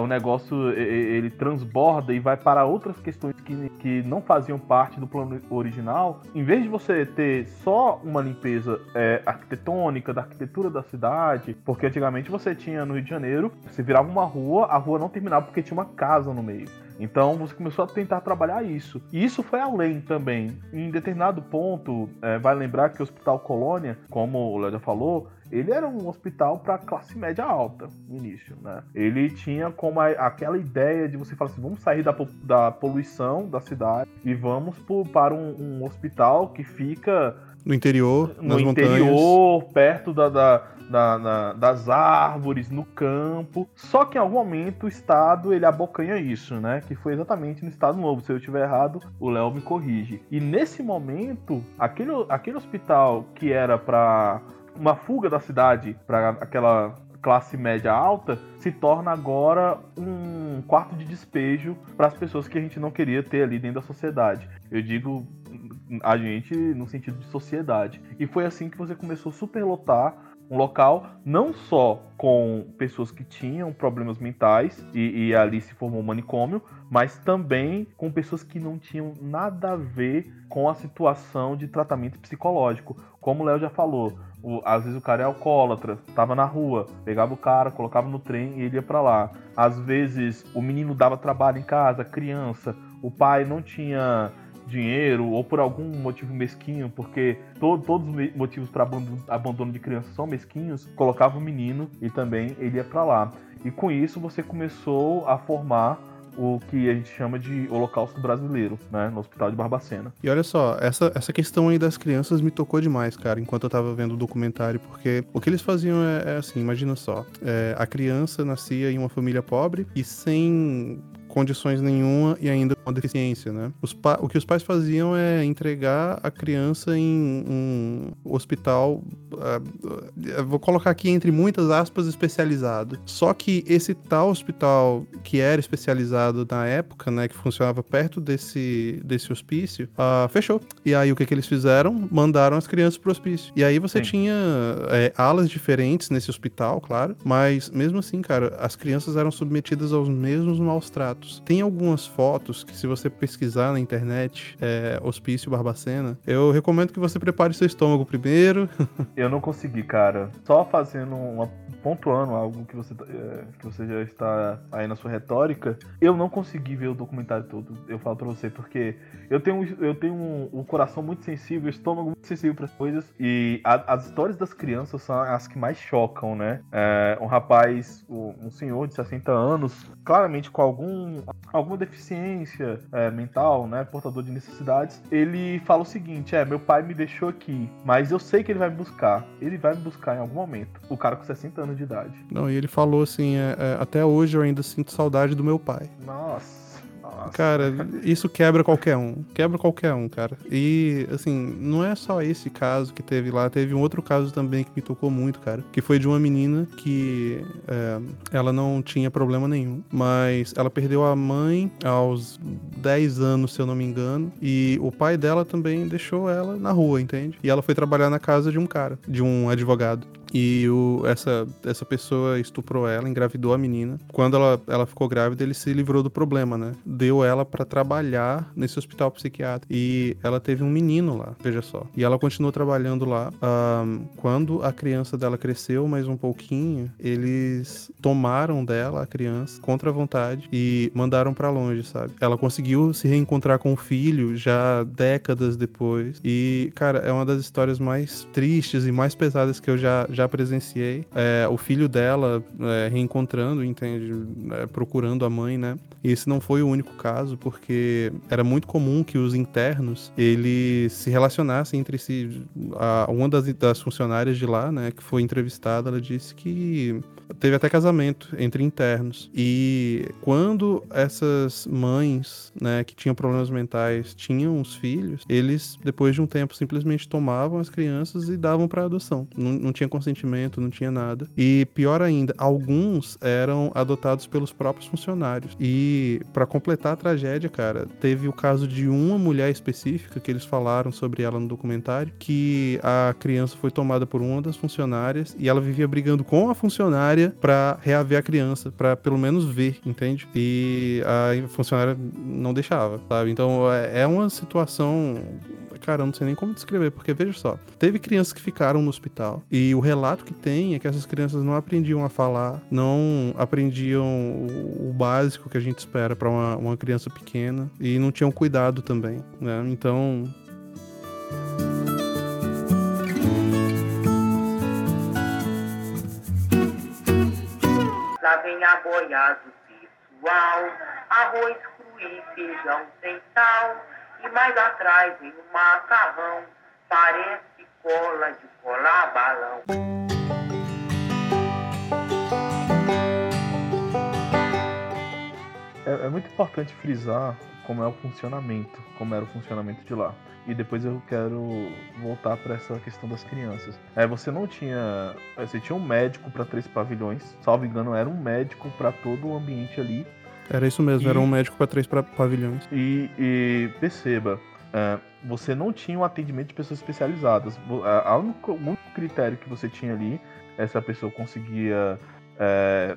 o negócio ele transborda e vai para outras questões que, que não faziam parte do plano original. Em vez de você ter só uma limpeza é, arquitetônica da arquitetura da cidade, porque antigamente você tinha no Rio de Janeiro, você virava uma rua, a rua não terminava porque tinha uma casa no meio. Então você começou a tentar trabalhar isso. E isso foi além também. Em determinado ponto, é, vai lembrar que o Hospital Colônia, como o Léo já falou, ele era um hospital para classe média alta no início, né? Ele tinha como a, aquela ideia de você falar assim, vamos sair da, da poluição da cidade e vamos por, para um, um hospital que fica no interior, no nas interior, montanhas. perto da, da, da, da, das árvores, no campo. Só que em algum momento o Estado ele abocanha isso, né? Que foi exatamente no Estado Novo. Se eu estiver errado, o Léo me corrige. E nesse momento, aquele, aquele hospital que era para uma fuga da cidade para aquela classe média alta se torna agora um quarto de despejo para as pessoas que a gente não queria ter ali dentro da sociedade. Eu digo a gente no sentido de sociedade. E foi assim que você começou a superlotar um local não só com pessoas que tinham problemas mentais e, e, ali se formou um manicômio, mas também com pessoas que não tinham nada a ver com a situação de tratamento psicológico. Como o Léo já falou, o, às vezes o cara é alcoólatra, tava na rua, pegava o cara, colocava no trem e ele ia para lá. Às vezes o menino dava trabalho em casa, criança, o pai não tinha dinheiro ou por algum motivo mesquinho, porque todo, todos os motivos para abandono, abandono de crianças são mesquinhos, colocava o menino e também ele ia para lá. E com isso você começou a formar o que a gente chama de Holocausto Brasileiro, né, no Hospital de Barbacena. E olha só, essa, essa questão aí das crianças me tocou demais, cara, enquanto eu tava vendo o documentário, porque o que eles faziam é, é assim, imagina só, é, a criança nascia em uma família pobre e sem condições nenhuma e ainda com deficiência, né? o que os pais faziam é entregar a criança em um hospital, uh, vou colocar aqui entre muitas aspas, especializado. Só que esse tal hospital que era especializado na época, né, que funcionava perto desse, desse hospício, uh, fechou. E aí o que, que eles fizeram? Mandaram as crianças pro hospício. E aí você Sim. tinha é, alas diferentes nesse hospital, claro, mas mesmo assim, cara, as crianças eram submetidas aos mesmos maus tratos fotos. Tem algumas fotos que, se você pesquisar na internet, é, Hospício Barbacena, eu recomendo que você prepare seu estômago primeiro. eu não consegui, cara. Só fazendo uma pontuando algo que você, é, que você já está aí na sua retórica, eu não consegui ver o documentário todo. Eu falo pra você, porque eu tenho, eu tenho um, um coração muito sensível, um estômago muito sensível para coisas. E a, as histórias das crianças são as que mais chocam, né? É, um rapaz, um senhor de 60 anos, claramente com algum, alguma deficiência é, mental, né? Portador de necessidades, ele fala o seguinte: é, meu pai me deixou aqui, mas eu sei que ele vai me buscar. Ele vai me buscar em algum momento. O cara com 60 anos anos de idade. Não, e ele falou assim: é, é, até hoje eu ainda sinto saudade do meu pai. Nossa. Nossa. Cara, isso quebra qualquer um. Quebra qualquer um, cara. E, assim, não é só esse caso que teve lá. Teve um outro caso também que me tocou muito, cara. Que foi de uma menina que é, ela não tinha problema nenhum. Mas ela perdeu a mãe aos 10 anos, se eu não me engano. E o pai dela também deixou ela na rua, entende? E ela foi trabalhar na casa de um cara, de um advogado. E o, essa, essa pessoa estuprou ela, engravidou a menina. Quando ela, ela ficou grávida, ele se livrou do problema, né? Deu ela para trabalhar nesse hospital psiquiátrico. E ela teve um menino lá, veja só. E ela continuou trabalhando lá. Um, quando a criança dela cresceu mais um pouquinho, eles tomaram dela a criança contra a vontade e mandaram para longe, sabe? Ela conseguiu se reencontrar com o filho já décadas depois. E, cara, é uma das histórias mais tristes e mais pesadas que eu já, já presenciei. É, o filho dela é, reencontrando, entende? É, procurando a mãe, né? E esse não foi o único caso, porque era muito comum que os internos eles se relacionassem entre si. A, uma das, das funcionárias de lá, né, que foi entrevistada, ela disse que teve até casamento entre internos. E quando essas mães, né, que tinham problemas mentais, tinham os filhos, eles, depois de um tempo, simplesmente tomavam as crianças e davam para adoção. Não, não tinha consentimento, não tinha nada. E pior ainda, alguns eram adotados pelos próprios funcionários. E para completar a tragédia, cara, teve o caso de uma mulher específica que eles falaram sobre ela no documentário, que a criança foi tomada por uma das funcionárias e ela vivia brigando com a funcionária para reaver a criança, para pelo menos ver, entende? E a funcionária não deixava, sabe? Então é, é uma situação cara, eu não sei nem como descrever, porque veja só, teve crianças que ficaram no hospital e o relato que tem é que essas crianças não aprendiam a falar, não aprendiam o, o básico que a gente espera para uma, uma criança pequena e não tinham cuidado também, né? Então Lá vem a boiada do pessoal, arroz cru e feijão sem sal. E mais atrás vem o macarrão, parece cola de colar balão. É, é muito importante frisar como é o funcionamento, como era o funcionamento de lá e depois eu quero voltar para essa questão das crianças. É, você não tinha, você tinha um médico para três pavilhões, salvo engano, era um médico para todo o ambiente ali. Era isso mesmo, e, era um médico para três pavilhões. E, e perceba, é, você não tinha um atendimento de pessoas especializadas. A único, o único critério que você tinha ali é se a pessoa conseguia é,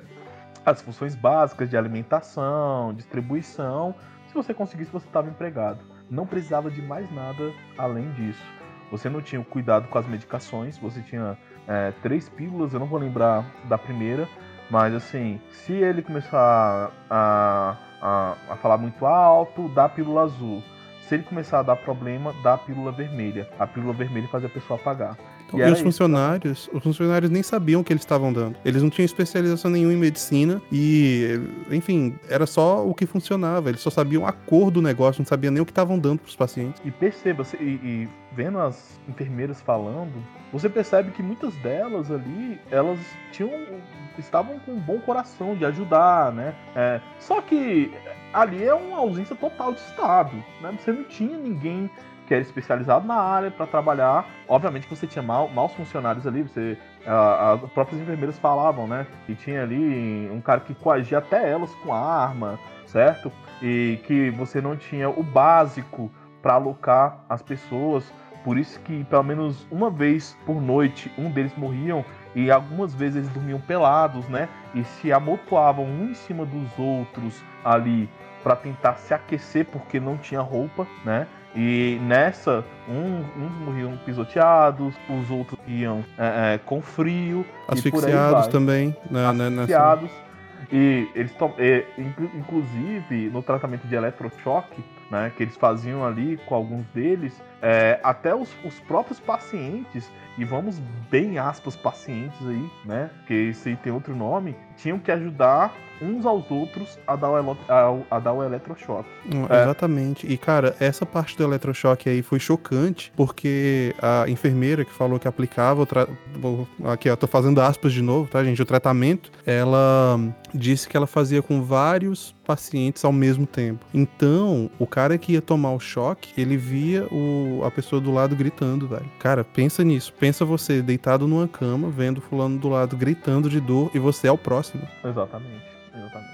as funções básicas de alimentação, distribuição. Se você conseguisse, você estava empregado não precisava de mais nada além disso. Você não tinha o cuidado com as medicações, você tinha é, três pílulas, eu não vou lembrar da primeira, mas assim, se ele começar a, a, a falar muito alto, dá a pílula azul. Se ele começar a dar problema, dá a pílula vermelha. A pílula vermelha faz a pessoa apagar. E, e os funcionários, isso. os funcionários nem sabiam o que eles estavam dando. Eles não tinham especialização nenhuma em medicina e, enfim, era só o que funcionava. Eles só sabiam a cor do negócio, não sabiam nem o que estavam dando para os pacientes. E perceba, e, e vendo as enfermeiras falando, você percebe que muitas delas ali, elas tinham estavam com um bom coração de ajudar, né? É, só que ali é uma ausência total de Estado, né? Você não tinha ninguém que era especializado na área para trabalhar. Obviamente que você tinha mal, maus funcionários ali, você as próprias enfermeiras falavam, né? E tinha ali um cara que coagia até elas com arma, certo? E que você não tinha o básico para alocar as pessoas. Por isso que pelo menos uma vez por noite um deles morriam e algumas vezes eles dormiam pelados, né? E se amontoavam um em cima dos outros ali para tentar se aquecer porque não tinha roupa, né? E nessa, um, uns morriam pisoteados, os outros iam é, é, com frio. Asfixiados também. Né, né Asfixiados. Nessa... E eles, e, inclusive, no tratamento de eletrochoque, né, que eles faziam ali com alguns deles, é, até os, os próprios pacientes e vamos bem aspas pacientes aí, né? Que esse aí tem outro nome, tinham que ajudar uns aos outros a dar o, a, a dar o eletrochoque. é. Exatamente. E, cara, essa parte do eletrochoque aí foi chocante, porque a enfermeira que falou que aplicava o tra... Aqui, ó, tô fazendo aspas de novo, tá, gente? O tratamento, ela disse que ela fazia com vários pacientes ao mesmo tempo. Então, o cara que ia tomar o choque, ele via o, a pessoa do lado gritando, velho. Cara, pensa nisso. Pensa você deitado numa cama, vendo fulano do lado gritando de dor e você é o próximo. Exatamente, exatamente.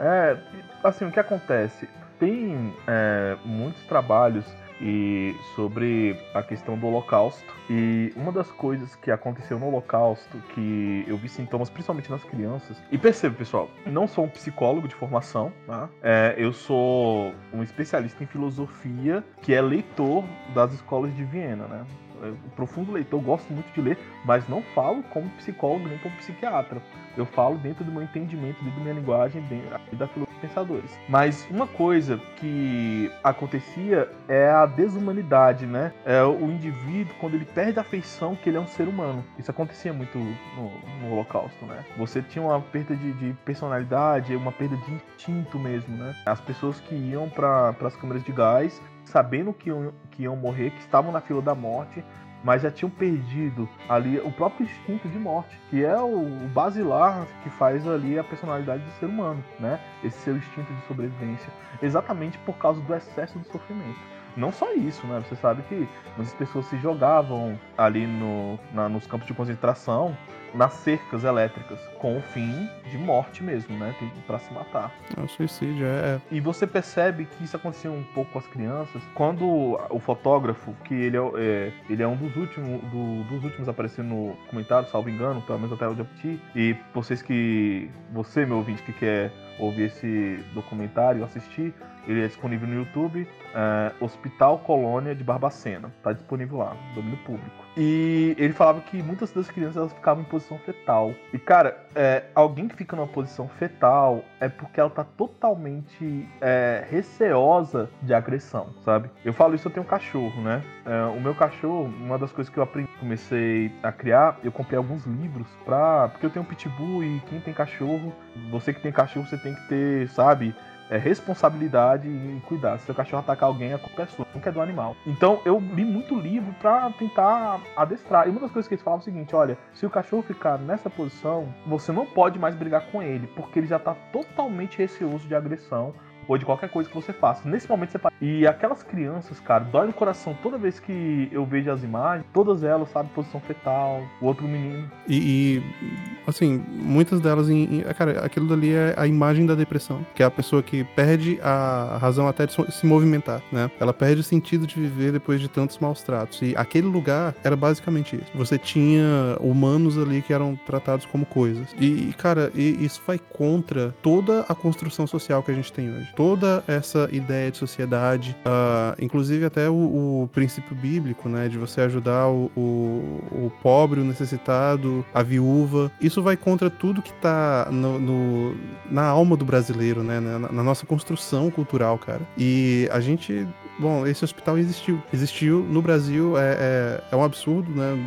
É, assim, o que acontece? Tem é, muitos trabalhos e sobre a questão do Holocausto. E uma das coisas que aconteceu no Holocausto, que eu vi sintomas principalmente nas crianças, e perceba, pessoal, não sou um psicólogo de formação, tá? É, eu sou um especialista em filosofia que é leitor das escolas de Viena, né? Um profundo leitor, gosto muito de ler, mas não falo como psicólogo nem como psiquiatra. Eu falo dentro do meu entendimento, dentro da minha linguagem, dentro da filosofia dos pensadores. Mas uma coisa que acontecia é a desumanidade, né? É o indivíduo, quando ele perde a afeição que ele é um ser humano. Isso acontecia muito no, no Holocausto, né? Você tinha uma perda de, de, personalidade, uma perda de instinto mesmo, né? As pessoas que iam para as câmeras de gás sabendo que iam, que iam morrer, que estavam na fila da morte, mas já tinham perdido ali o próprio instinto de morte, que é o basilar que faz ali a personalidade do ser humano, né? Esse seu instinto de sobrevivência, exatamente por causa do excesso de sofrimento. Não só isso, né? Você sabe que muitas pessoas se jogavam ali no, na, nos campos de concentração nas cercas elétricas, com o fim de morte mesmo, né? Para se matar. É um suicídio, é, é. E você percebe que isso acontecia um pouco com as crianças quando o fotógrafo, que ele é, é ele é um dos últimos, do, dos últimos a aparecer no comentário, salvo engano, pelo menos até onde eu e vocês que, você, meu ouvinte, que quer ouvir esse documentário, assistir, ele é disponível no YouTube, é, Hospital Colônia de Barbacena. Está disponível lá, domínio público. E ele falava que muitas das crianças elas ficavam em posição fetal. E, cara, é, alguém que fica numa posição fetal é porque ela tá totalmente é, receosa de agressão, sabe? Eu falo isso, eu tenho um cachorro, né? É, o meu cachorro, uma das coisas que eu aprendi, comecei a criar, eu comprei alguns livros pra. Porque eu tenho um pitbull e quem tem cachorro, você que tem cachorro, você tem que ter, sabe? é, responsabilidade e cuidar. Se seu cachorro atacar alguém, a culpa é sua, nunca é do animal. Então eu li muito livro para tentar adestrar. E uma das coisas que eles falam é o seguinte: olha, se o cachorro ficar nessa posição, você não pode mais brigar com ele, porque ele já tá totalmente receoso de agressão ou de qualquer coisa que você faça. Nesse momento você E aquelas crianças, cara, dói no coração toda vez que eu vejo as imagens, todas elas, sabe, posição fetal, o outro menino. E, e assim, muitas delas, em, em, cara, aquilo dali é a imagem da depressão, que é a pessoa que perde a razão até de se movimentar, né? Ela perde o sentido de viver depois de tantos maus tratos. E aquele lugar era basicamente isso. Você tinha humanos ali que eram tratados como coisas. E, cara, e isso vai contra toda a construção social que a gente tem hoje toda essa ideia de sociedade, uh, inclusive até o, o, princípio bíblico, né, de você ajudar o, o, o, pobre, o necessitado, a viúva. Isso vai contra tudo que está no, no, na alma do brasileiro, né, na, na nossa construção cultural, cara. E a gente Bom, esse hospital existiu. Existiu no Brasil, é, é, é um absurdo, né?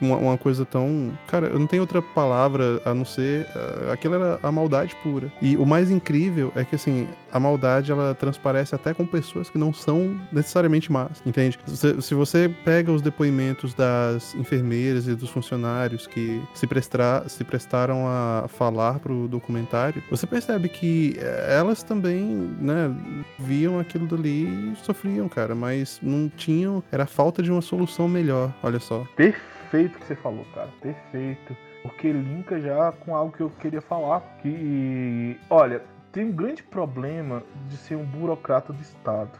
Uma, uma, coisa tão. Cara, eu não tenho outra palavra a não ser. Uh, aquilo era a maldade pura. E o mais incrível é que, assim, a maldade ela transparece até com pessoas que não são necessariamente más, entende? Se, se você pega os depoimentos das enfermeiras e dos funcionários que se, prestar, se prestaram a falar pro documentário, você percebe que eh, elas também, né, viam aquilo dali sofriam, cara, mas não tinham. Era falta de uma solução melhor, olha só. Perfeito que você falou, cara, perfeito. Porque linka já com algo que eu queria falar. Que, olha, tem um grande problema de ser um burocrata do Estado.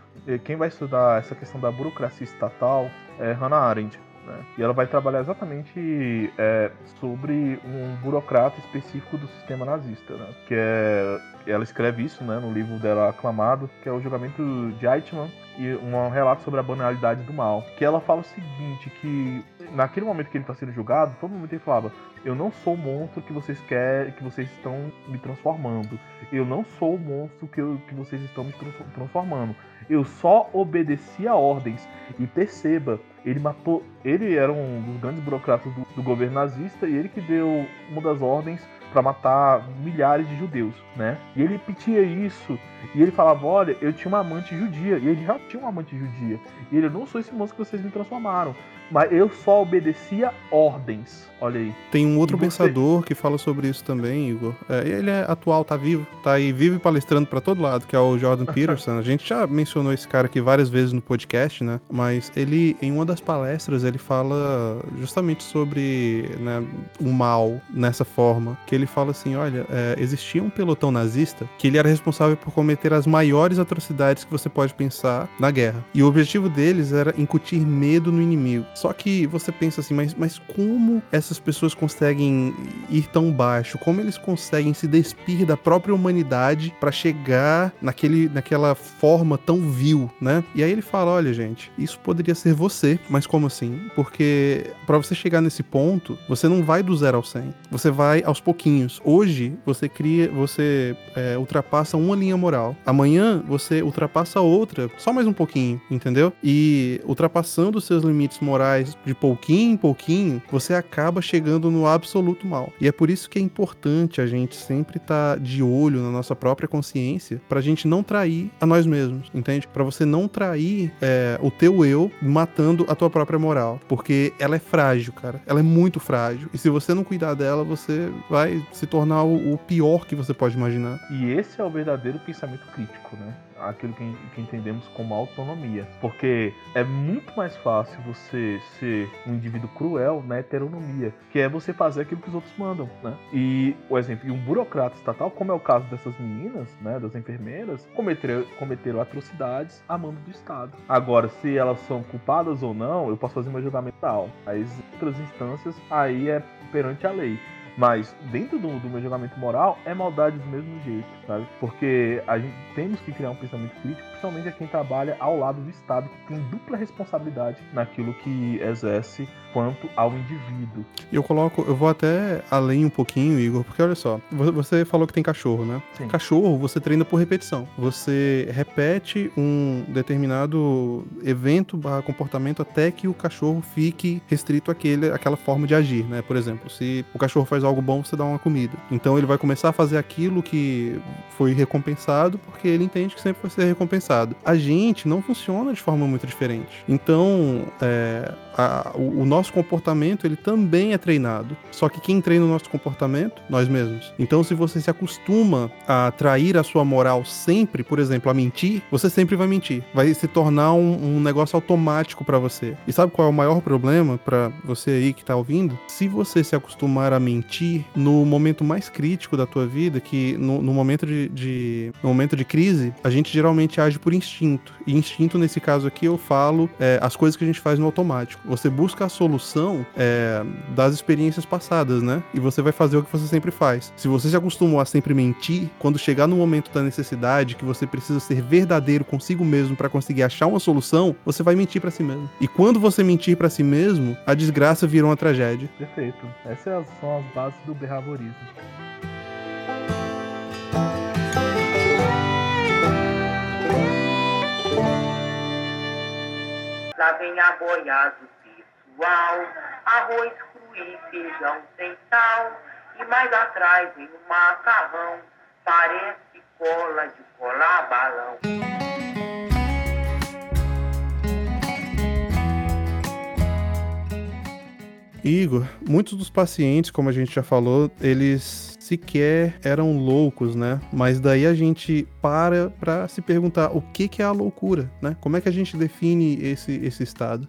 Quem vai estudar essa questão da burocracia estatal é Hannah Arendt. Né? E ela vai trabalhar exatamente é, sobre um burocrata específico do sistema nazista, né? que é ela escreve isso né, no livro dela aclamado, que é o julgamento de Eichmann e um relato sobre a banalidade do mal. Que ela fala o seguinte, que naquele momento que ele está sendo julgado, todo momento ele falava, eu não sou o monstro que vocês querem, que vocês estão me transformando. Eu não sou o monstro que, eu, que vocês estão me transformando. Eu só obedeci a ordens. E perceba, ele matou. Ele era um dos grandes burocratas do, do governo nazista e ele que deu uma das ordens para matar milhares de judeus, né? E ele repetia isso e ele falava: Olha, eu tinha uma amante judia e ele já tinha uma amante judia. E ele: Não sou esse moço que vocês me transformaram, mas eu só obedecia ordens. Olha aí. Tem um outro você... pensador que fala sobre isso também, Igor. É, ele é atual, tá vivo, tá aí vivo e palestrando para todo lado, que é o Jordan Peterson. A gente já mencionou esse cara aqui várias vezes no podcast, né? Mas ele, em uma das palestras, ele fala justamente sobre né, o mal nessa forma. Que ele fala assim: olha, é, existia um pelotão nazista que ele era responsável por cometer as maiores atrocidades que você pode pensar na guerra. E o objetivo deles era incutir medo no inimigo. Só que você pensa assim, mas, mas como essas pessoas conseguem ir tão baixo? Como eles conseguem se despir da própria humanidade para chegar naquele, naquela forma tão vil, né? E aí ele fala: olha, gente, isso poderia ser você, mas como assim? Porque para você chegar nesse ponto, você não vai do zero ao 100. Você vai aos pouquinhos. Hoje, você cria, você é, ultrapassa uma linha moral. Amanhã, você ultrapassa outra, só mais um pouquinho, entendeu? E ultrapassando os seus limites morais de pouquinho em pouquinho, você acaba chegando no absoluto mal. E é por isso que é importante a gente sempre estar tá de olho na nossa própria consciência, pra gente não trair a nós mesmos, entende? Para você não trair é, o teu eu matando a tua própria moral, porque ela é frágil, cara. Ela é muito frágil. E se você não cuidar dela, você vai se tornar o pior que você pode imaginar. E esse é o verdadeiro pensamento crítico, né? Aquilo que, que, entendemos como autonomia. Porque é muito mais fácil você ser um indivíduo cruel na heteronomia, que é você fazer aquilo que os outros mandam, né? E, o exemplo, e um burocrata estatal, como é o caso dessas meninas, né, das enfermeiras, cometeram, cometeram atrocidades a mando do Estado. Agora, se elas são culpadas ou não, eu posso fazer meu julgamento tal. As outras instâncias, aí é perante a lei. Mas dentro do, do, meu julgamento moral é maldade do mesmo jeito, sabe? Porque a gente temos que criar um pensamento crítico, principalmente a quem trabalha ao lado do Estado, que tem dupla responsabilidade naquilo que exerce quanto ao indivíduo. Eu coloco, eu vou até além um pouquinho, Igor, porque olha só, você falou que tem cachorro, né? Sim. Cachorro você treina por repetição. Você repete um determinado evento barra comportamento até que o cachorro fique restrito àquele, àquela forma de agir, né? Por exemplo, se o cachorro faz algo bom, você dá uma comida. Então ele vai começar a fazer aquilo que foi recompensado porque ele entende que sempre vai ser recompensado. A gente não funciona de forma muito diferente. Então, é, a, o, o, nosso comportamento ele também é treinado. Só que quem treina o nosso comportamento? Nós mesmos. Então, se você se acostuma a trair a sua moral sempre, por exemplo, a mentir, você sempre vai mentir. Vai se tornar um, um negócio automático para você. E sabe qual é o maior problema para você aí que tá ouvindo? Se você se acostumar a mentir no momento mais crítico da tua vida, que no, no momento de, de, no momento de crise, a gente geralmente age por instinto. E instinto nesse caso aqui eu falo é, as coisas que a gente faz no automático. Você busca a solução é, das experiências passadas, né? E você vai fazer o que você sempre faz. Se você se acostumou a sempre mentir, quando chegar no momento da necessidade, que você precisa ser verdadeiro consigo mesmo para conseguir achar uma solução, você vai mentir para si mesmo. E quando você mentir para si mesmo, a desgraça vira uma tragédia. Perfeito. Essas são as bases do behaviorismo. Lá vem a boiada pessoal, arroz cru e feijão sem sal, e mais atrás vem um macarrão, parece cola de colar balão. Igor, muitos dos pacientes, como a gente já falou, eles sequer eram loucos, né? Mas daí a gente para para se perguntar o que, que é a loucura, né? Como é que a gente define esse, esse estado?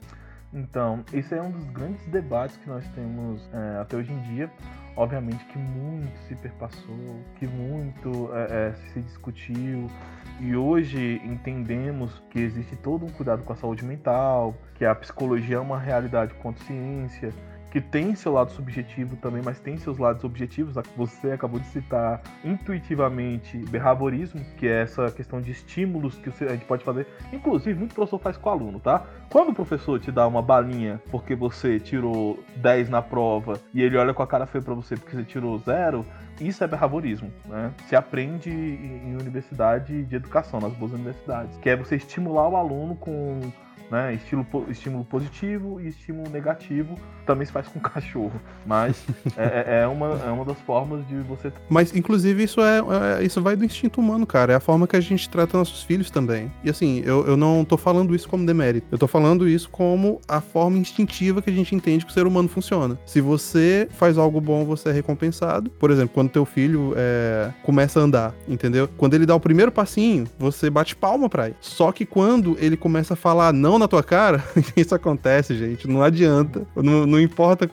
Então, esse é um dos grandes debates que nós temos é, até hoje em dia. Obviamente que muito se perpassou, que muito é, é, se discutiu, e hoje entendemos que existe todo um cuidado com a saúde mental, que a psicologia é uma realidade com ciência, que tem seu lado subjetivo também, mas tem seus lados objetivos. Você acabou de citar intuitivamente behaviorismo, que é essa questão de estímulos que a gente pode fazer. Inclusive, muito professor faz com o aluno, tá? Quando o professor te dá uma balinha porque você tirou 10 na prova e ele olha com a cara feia pra você porque você tirou zero, isso é behaviorismo, né? Se aprende em universidade de educação, nas boas universidades, que é você estimular o aluno com né? Estilo, estímulo positivo e estímulo negativo também se faz com cachorro. Mas é, é, é, uma, é uma das formas de você. Mas, inclusive, isso é, é, isso vai do instinto humano, cara. É a forma que a gente trata nossos filhos também. E assim, eu, eu não tô falando isso como demérito. Eu tô falando isso como a forma instintiva que a gente entende que o ser humano funciona. Se você faz algo bom, você é recompensado. Por exemplo, quando teu filho é, começa a andar, entendeu? Quando ele dá o primeiro passinho, você bate palma pra ele. Só que quando ele começa a falar não não na tua cara, isso acontece, gente. Não adianta. Não, não importa.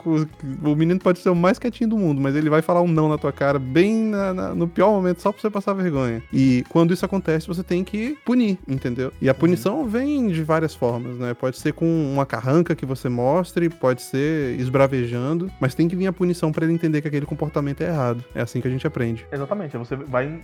O menino pode ser o mais quietinho do mundo, mas ele vai falar um não na tua cara, bem na, na, no pior momento, só pra você passar vergonha. E quando isso acontece, você tem que punir, entendeu? E a punição vem de várias formas, né? Pode ser com uma carranca que você mostre, pode ser esbravejando, mas tem que vir a punição para ele entender que aquele comportamento é errado. É assim que a gente aprende. Exatamente. Você vai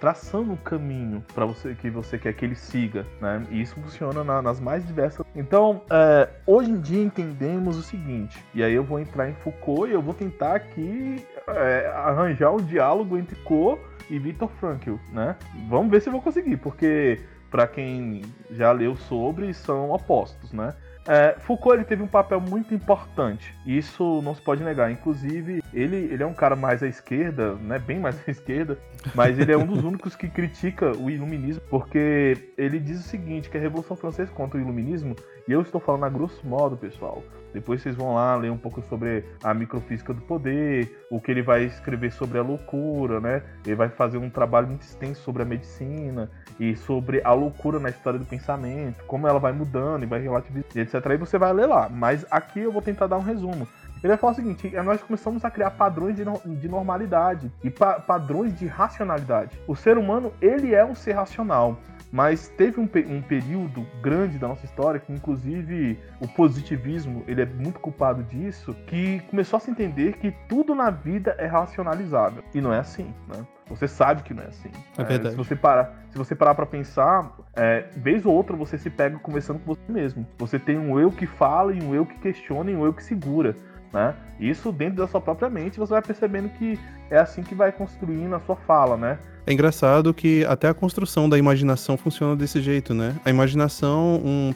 traçando um caminho para você que você quer que ele siga, né? E isso funciona na, nas mais diversas. Então, é, hoje em dia entendemos o seguinte, e aí eu vou entrar em Foucault e eu vou tentar aqui é, arranjar um diálogo entre Co e Viktor Frankl, né? Vamos ver se eu vou conseguir, porque para quem já leu sobre, são opostos, né? É, Foucault ele teve um papel muito importante, isso não se pode negar. Inclusive, ele, ele é um cara mais à esquerda, né, bem mais à esquerda, mas ele é um dos únicos que critica o iluminismo, porque ele diz o seguinte, que a Revolução Francesa contra o iluminismo, e eu estou falando a grosso modo, pessoal, depois vocês vão lá ler um pouco sobre a microfísica do poder, o que ele vai escrever sobre a loucura, né? Ele vai fazer um trabalho muito extenso sobre a medicina e sobre a loucura na história do pensamento, como ela vai mudando e vai relativizando, etc. Aí você vai ler lá. Mas aqui eu vou tentar dar um resumo. Ele vai falar o seguinte: é, nós começamos a criar padrões de, de normalidade e pa padrões de racionalidade. O ser humano, ele é um ser racional. Mas teve um, um, período grande da nossa história que, inclusive, o positivismo ele é muito culpado disso, que começou a se entender que tudo na vida é racionalizável. E não é assim, né? Você sabe que não é assim. É verdade. É, se você parar, se você parar para pensar, é, vez ou outra você se pega conversando com você mesmo. Você tem um eu que fala e um eu que questiona e um eu que segura. Né? Isso dentro da sua própria mente, você vai percebendo que é assim que vai construindo a sua fala, né? É engraçado que até a construção da imaginação funciona desse jeito, né? A imaginação, um,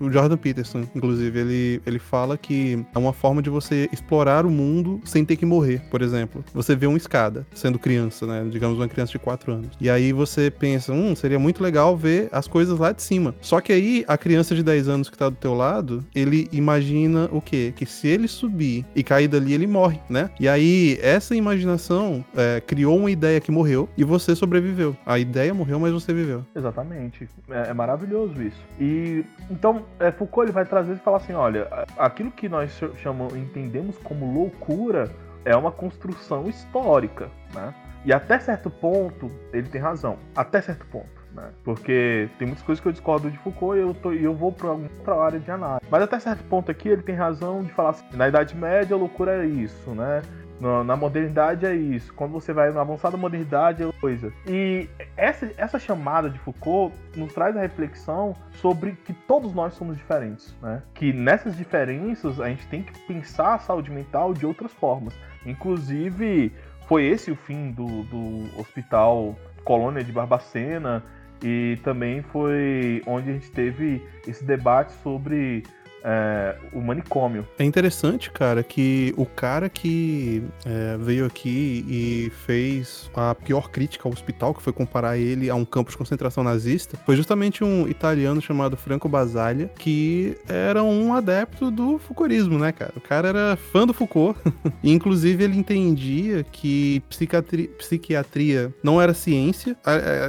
o Jordan Peterson, inclusive, ele, ele fala que é uma forma de você explorar o mundo sem ter que morrer. Por exemplo, você vê uma escada, sendo criança, né? Digamos uma criança de 4 anos. E aí você pensa, hum, seria muito legal ver as coisas lá de cima. Só que aí a criança de 10 anos que tá do teu lado, ele imagina o quê? Que se ele subir e cair dali, ele morre, né? E aí essa imaginação é, criou uma ideia que morreu e você você sobreviveu. A ideia morreu, mas você viveu. Exatamente. É, é maravilhoso isso. E então é, Foucault ele vai trazer e falar assim, olha, aquilo que nós chamamos, entendemos como loucura é uma construção histórica, né? E até certo ponto ele tem razão. Até certo ponto. Né? Porque tem muitas coisas que eu discordo de Foucault e eu, tô, eu vou para outra área de análise. Mas até certo ponto aqui ele tem razão de falar assim, na Idade Média a loucura é isso, né? Na modernidade é isso. Quando você vai na avançada modernidade é coisa. E essa, essa chamada de Foucault nos traz a reflexão sobre que todos nós somos diferentes, né? Que nessas diferenças a gente tem que pensar a saúde mental de outras formas. Inclusive, foi esse o fim do, do hospital Colônia de Barbacena e também foi onde a gente teve esse debate sobre é, o manicômio. É interessante, cara, que o cara que é, veio aqui e fez a pior crítica ao hospital, que foi comparar ele a um campo de concentração nazista, foi justamente um italiano chamado Franco Basaglia, que era um adepto do Foucaultismo, né, cara? O cara era fã do Foucault, e inclusive ele entendia que psiquiatria, psiquiatria não era ciência,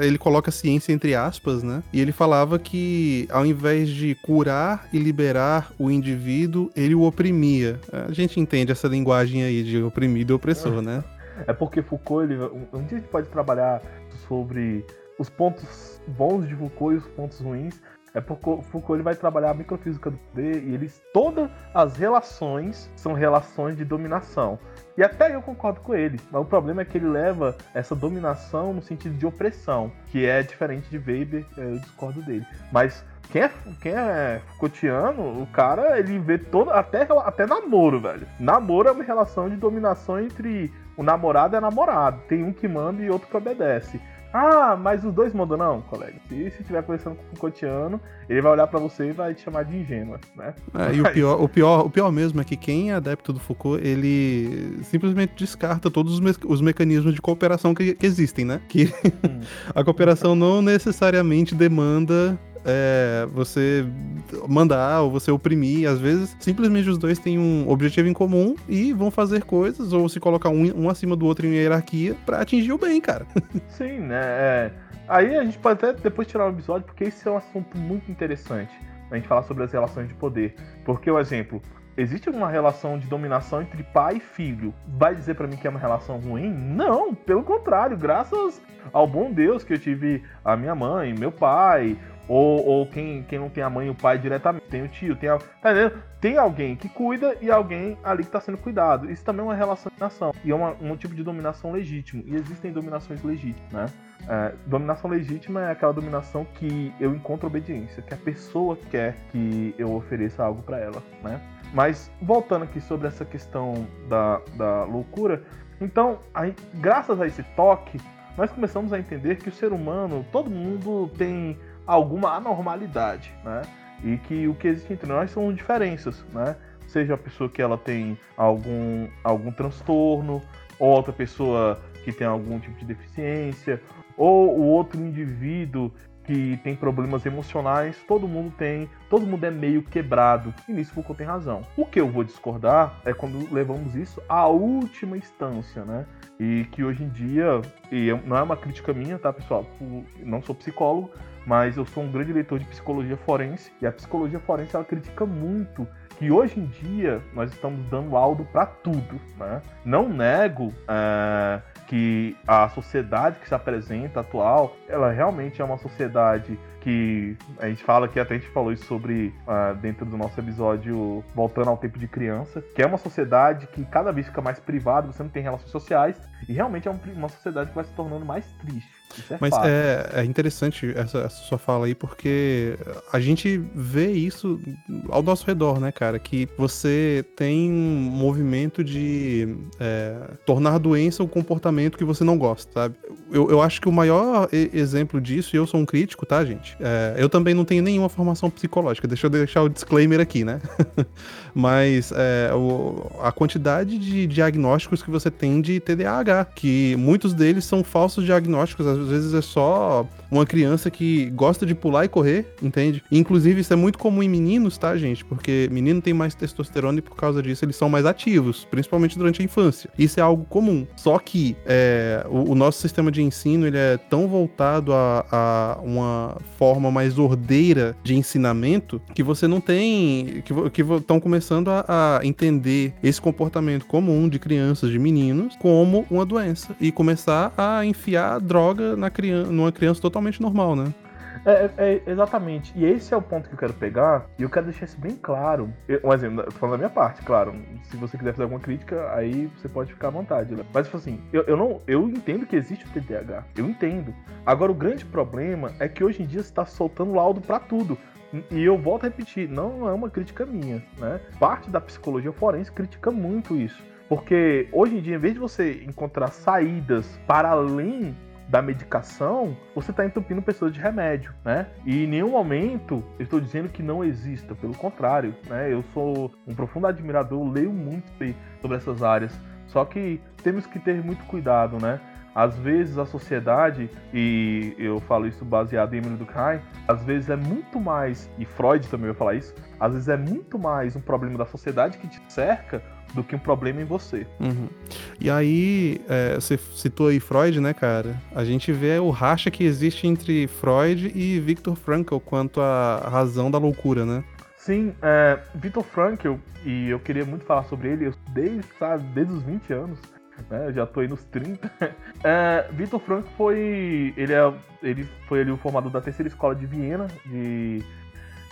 ele coloca ciência entre aspas, né? E ele falava que ao invés de curar e liberar o indivíduo, ele o oprimia. A gente entende essa linguagem aí de oprimido e opressor, né? É porque Foucault, ele, um dia a gente pode trabalhar sobre os pontos bons de Foucault e os pontos ruins. É porque Foucault ele vai trabalhar a microfísica do poder e eles todas as relações são relações de dominação. E até eu concordo com ele, mas o problema é que ele leva essa dominação no sentido de opressão, que é diferente de Weber, eu discordo dele. Mas quem é, quem é Foucaultiano, o cara, ele vê todo. Até, até namoro, velho. Namoro é uma relação de dominação entre o namorado e a namorada. Tem um que manda e outro que obedece. Ah, mas os dois mandam não, colega. Se você estiver conversando com o Foucaultiano, ele vai olhar para você e vai te chamar de ingênua, né? É, e o pior, o, pior, o pior mesmo é que quem é adepto do Foucault, ele simplesmente descarta todos os, me os mecanismos de cooperação que, que existem, né? Que hum. a cooperação não necessariamente demanda é, você mandar ou você oprimir. Às vezes, simplesmente os dois têm um objetivo em comum e vão fazer coisas ou se colocar um, um acima do outro em hierarquia para atingir o bem, cara. Sim, né? É... Aí a gente pode até depois tirar um episódio, porque esse é um assunto muito interessante. a gente falar sobre as relações de poder. Porque, o exemplo, existe uma relação de dominação entre pai e filho. Vai dizer para mim que é uma relação ruim? Não, pelo contrário, graças ao bom Deus que eu tive a minha mãe, meu pai, ou, ou quem, quem não tem a mãe e o pai diretamente, tem o tio, tem, a, tá tem alguém que cuida e alguém ali que está sendo cuidado. Isso também é uma relação de dominação. E é uma, um tipo de dominação legítimo. E existem dominações legítimas, né? É, dominação legítima é aquela dominação que eu encontro obediência, que a pessoa quer que eu ofereça algo para ela, né? Mas voltando aqui sobre essa questão da, da loucura, então, aí, graças a esse toque, nós começamos a entender que o ser humano, todo mundo tem alguma anormalidade, né? E que o que existe entre nós são diferenças, né? Seja a pessoa que ela tem algum, algum transtorno, ou outra pessoa que tem algum tipo de deficiência, ou o outro indivíduo que tem problemas emocionais, todo mundo tem, todo mundo é meio quebrado. E nisso Foucault tem razão. O que eu vou discordar é quando levamos isso à última instância, né? E que hoje em dia, e não é uma crítica minha, tá, pessoal? Não sou psicólogo, mas eu sou um grande leitor de psicologia forense e a psicologia forense ela critica muito que hoje em dia nós estamos dando laudo para tudo, né? Não nego é, que a sociedade que se apresenta atual, ela realmente é uma sociedade que a gente fala que até a gente falou isso sobre uh, dentro do nosso episódio voltando ao tempo de criança, que é uma sociedade que cada vez fica mais privada, você não tem relações sociais e realmente é uma sociedade que vai se tornando mais triste. É Mas é, é, interessante essa, essa, sua fala aí, porque a gente vê isso ao nosso redor, né, cara? Que você tem um movimento de é, tornar doença um comportamento que você não gosta, sabe? Eu, eu acho que o maior exemplo disso, e eu sou um crítico, tá, gente? É, eu também não tenho nenhuma formação psicológica, deixa eu deixar o disclaimer aqui, né? Mas é, o, a quantidade de diagnósticos que você tem de TDAH, que muitos deles são falsos diagnósticos, às vezes é só uma criança que gosta de pular e correr, entende? Inclusive, isso é muito comum em meninos, tá, gente? Porque menino tem mais testosterona e por causa disso eles são mais ativos, principalmente durante a infância. Isso é algo comum. Só que é, o, o, nosso sistema de ensino ele é tão voltado a, a, uma forma mais ordeira de ensinamento que você não tem. que estão começando a, a entender esse comportamento comum de crianças, de meninos, como uma doença. E começar a enfiar droga na criança, numa criança totalmente totalmente normal, né? É, é, é, exatamente. E esse é o ponto que eu quero pegar, e eu quero deixar isso bem claro. Eu, um exemplo, falando da minha parte, claro. Se você quiser fazer alguma crítica, aí você pode ficar à vontade. Né? Mas, tipo assim, eu, eu, não, eu entendo que existe o TDAH. Eu entendo. Agora, o grande problema é que hoje em dia você está soltando laudo para tudo. E eu volto a repetir, não é uma crítica minha, né? Parte da psicologia forense critica muito isso. Porque hoje em dia, em vez de você encontrar saídas para além da medicação, você está entupindo pessoas de remédio, né? E em nenhum momento eu estou dizendo que não exista, pelo contrário, né? Eu sou um profundo admirador, leio muito sobre essas áreas, só que temos que ter muito cuidado, né? Às vezes a sociedade, e eu falo isso baseado em Emily Durkheim, às vezes é muito mais, e Freud também vai falar isso, às vezes é muito mais um problema da sociedade que te cerca do que um problema em você. Uhum. E aí, é, você citou aí Freud, né, cara? A gente vê o racha que existe entre Freud e Viktor Frankl quanto à razão da loucura, né? Sim, é, Viktor Frankl, e eu queria muito falar sobre ele desde, sabe, desde os 20 anos, né? Eu já tô aí nos 30. É, Viktor Frankl foi. Ele, é, ele foi ali o formador da terceira escola de Viena, de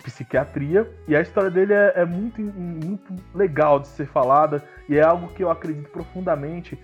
psiquiatria. E a história dele é, é, muito, muito legal de ser falada e é algo que eu acredito profundamente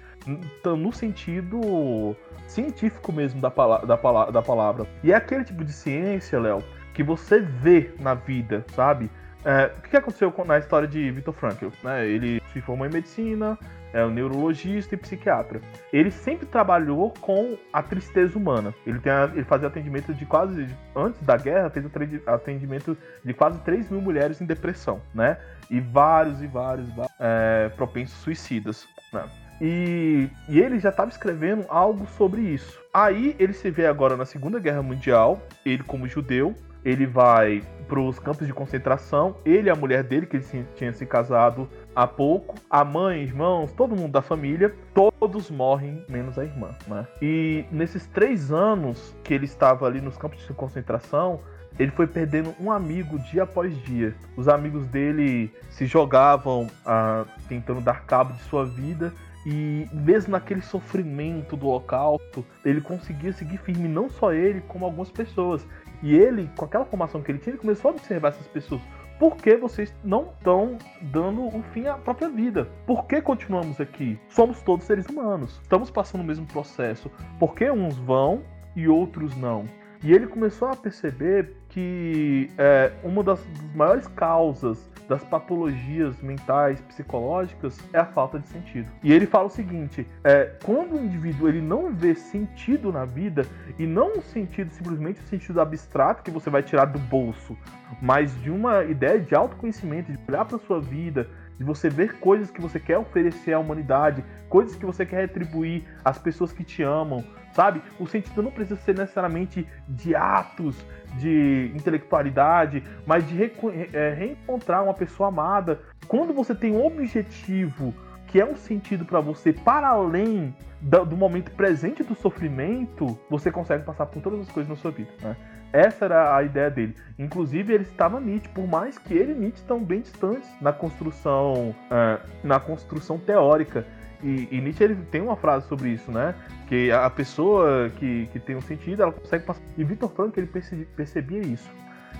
no sentido científico mesmo da, da, da palavra. E é aquele tipo de ciência, Léo, que você vê na vida, sabe? É, o que aconteceu na história de Viktor Frankl? Né? Ele se formou em medicina, é um neurologista e psiquiatra. Ele sempre trabalhou com a tristeza humana. Ele, tem a, ele fazia atendimento de quase. Antes da guerra, fez atendimento de quase 3 mil mulheres em depressão, né? E vários e vários, vários é, propensos suicidas, né? E, e, ele já estava escrevendo algo sobre isso. Aí ele se vê agora na Segunda Guerra Mundial, ele como judeu, ele vai para os campos de concentração, ele e a mulher dele, que ele tinha se casado há pouco, a mãe, irmãos, todo mundo da família, todos morrem, menos a irmã, né? E nesses três anos que ele estava ali nos campos de concentração, ele foi perdendo um amigo dia após dia. Os amigos dele se jogavam ah, tentando dar cabo de sua vida e mesmo naquele sofrimento do holocausto, ele conseguia seguir firme, não só ele, como algumas pessoas. E ele, com aquela formação que ele tinha, ele começou a observar essas pessoas. Por que vocês não estão dando um fim à própria vida? Por que continuamos aqui? Somos todos seres humanos. Estamos passando o mesmo processo. Por que uns vão e outros não? E ele começou a perceber que é, uma das, das maiores causas das patologias mentais, psicológicas, é a falta de sentido. E ele fala o seguinte: é, quando o indivíduo ele não vê sentido na vida, e não um sentido simplesmente um sentido abstrato que você vai tirar do bolso, mas de uma ideia de autoconhecimento, de olhar para sua vida, de você ver coisas que você quer oferecer à humanidade, coisas que você quer retribuir às pessoas que te amam, sabe? O sentido não precisa ser necessariamente de atos, de intelectualidade, mas de re é, reencontrar uma pessoa amada. Quando você tem um objetivo que é um sentido para você para além do, do, momento presente do sofrimento, você consegue passar por todas as coisas na sua vida. Né? Essa era a ideia dele. Inclusive, ele estava Nietzsche, por mais que ele e Nietzsche estão bem distantes na construção, uh, na construção teórica. E, e, Nietzsche ele tem uma frase sobre isso, né? Que a pessoa que, que tem um sentido, ela consegue passar. E Victor Frankl ele percebia, percebia isso.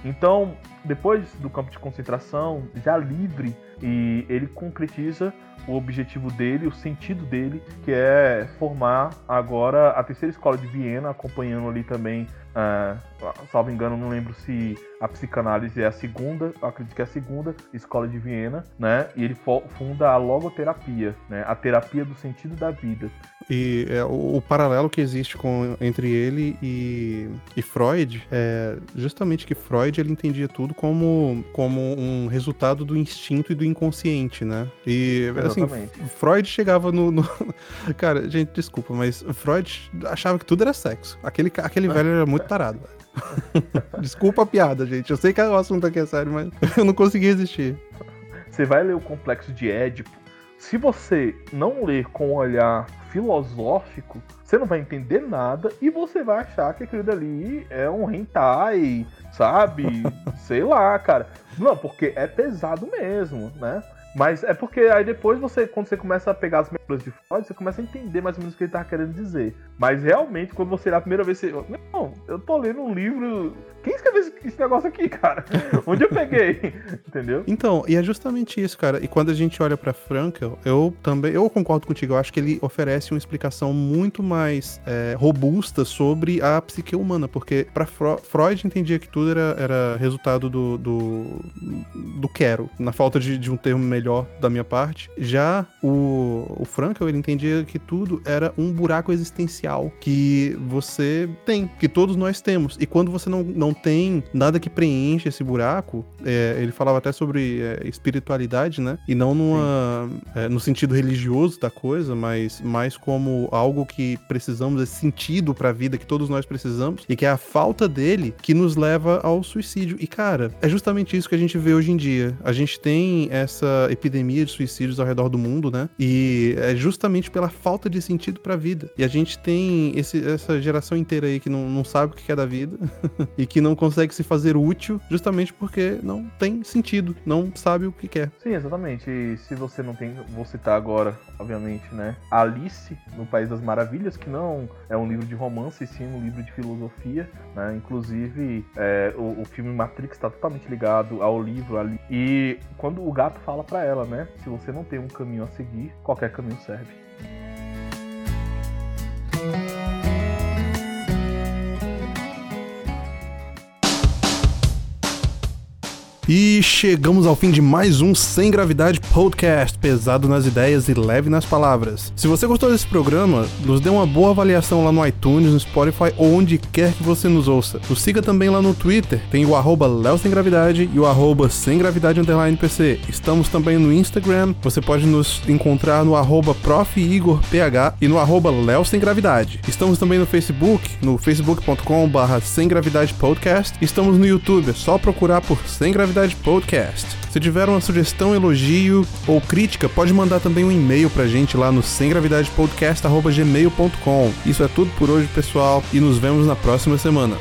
Então, depois do campo de concentração, já livre, e ele concretiza o objetivo dele, o sentido dele, que é formar agora a terceira escola de Viena, acompanhando ali também, uh, salvo engano, não lembro se a psicanálise é a segunda, acredito que é a segunda escola de Viena, né? E ele funda a logoterapia, né? A terapia do sentido da vida. E é, o, o, paralelo que existe com, entre ele e, e Freud é justamente que Freud ele entendia tudo como, como um resultado do instinto e do inconsciente, né? E assim, Freud chegava no, no, Cara, gente, desculpa, mas Freud achava que tudo era sexo. Aquele, aquele velho era muito tarado. desculpa a piada, gente. Eu sei que o assunto aqui é sério, mas eu não consegui resistir. Você vai ler o complexo de Édipo. Se você não ler com um olhar filosófico, você não vai entender nada e você vai achar que aquilo dali é um hentai, sabe? Sei lá, cara. Não, porque é pesado mesmo, né? Mas é porque aí depois você, quando você começa a pegar as memórias de Freud, você começa a entender mais ou menos o que ele tava querendo dizer. Mas realmente, quando você lê a primeira vez, você. Não, eu tô lendo um livro. Quem escreveu esse negócio aqui, cara? Onde eu peguei? Entendeu? Então, e é justamente isso, cara. E quando a gente olha para Frankel, eu também. Eu concordo contigo, eu acho que ele oferece uma explicação muito mais é, robusta sobre a psique humana, porque para Freud entendia que tudo era, era resultado do, do, do quero, na falta de, de um termo melhor da minha parte. Já o, o ele entendia que tudo era um buraco existencial que você tem, que todos nós temos. E quando você não, não tem nada que preenche esse buraco, é, ele falava até sobre é, espiritualidade, né? E não numa, é, no sentido religioso da coisa, mas mais como algo que precisamos, esse sentido para a vida que todos nós precisamos, e que é a falta dele que nos leva ao suicídio. E cara, é justamente isso que a gente vê hoje em dia. A gente tem essa epidemia de suicídios ao redor do mundo, né? E é justamente pela falta de sentido para a vida. E a gente tem esse, essa geração inteira aí que não, não sabe o que é da vida e que não consegue se fazer útil justamente porque não tem sentido, não sabe o que quer. Sim, exatamente. E se você não tem, vou citar agora, obviamente, né? Alice no País das Maravilhas, que não é um livro de romance, e sim um livro de filosofia, né? Inclusive, é, o, o, filme Matrix está totalmente ligado ao livro ali. E quando o gato fala para ela, né? Se você não tem um caminho a seguir, qualquer caminho serve. E chegamos ao fim de mais um Sem Gravidade Podcast, pesado nas ideias e leve nas palavras. Se você gostou desse programa, nos dê uma boa avaliação lá no iTunes, no Spotify ou onde quer que você nos ouça. Nos siga também lá no Twitter, tem o arroba Sem Gravidade e o arroba Sem Gravidade Underline PC. Estamos também no Instagram, você pode nos encontrar no arroba Prof. Igor PH e no arroba Sem Gravidade. Estamos também no Facebook, no facebook.com barra Sem Gravidade Podcast. Estamos no YouTube, é só procurar por Sem Gravidade Gravidade Podcast. Se tiver uma sugestão, elogio ou crítica, pode mandar também um e-mail pra gente lá no semgravidadepodcast.gmail.com. Isso é tudo por hoje, pessoal, e nos vemos na próxima semana.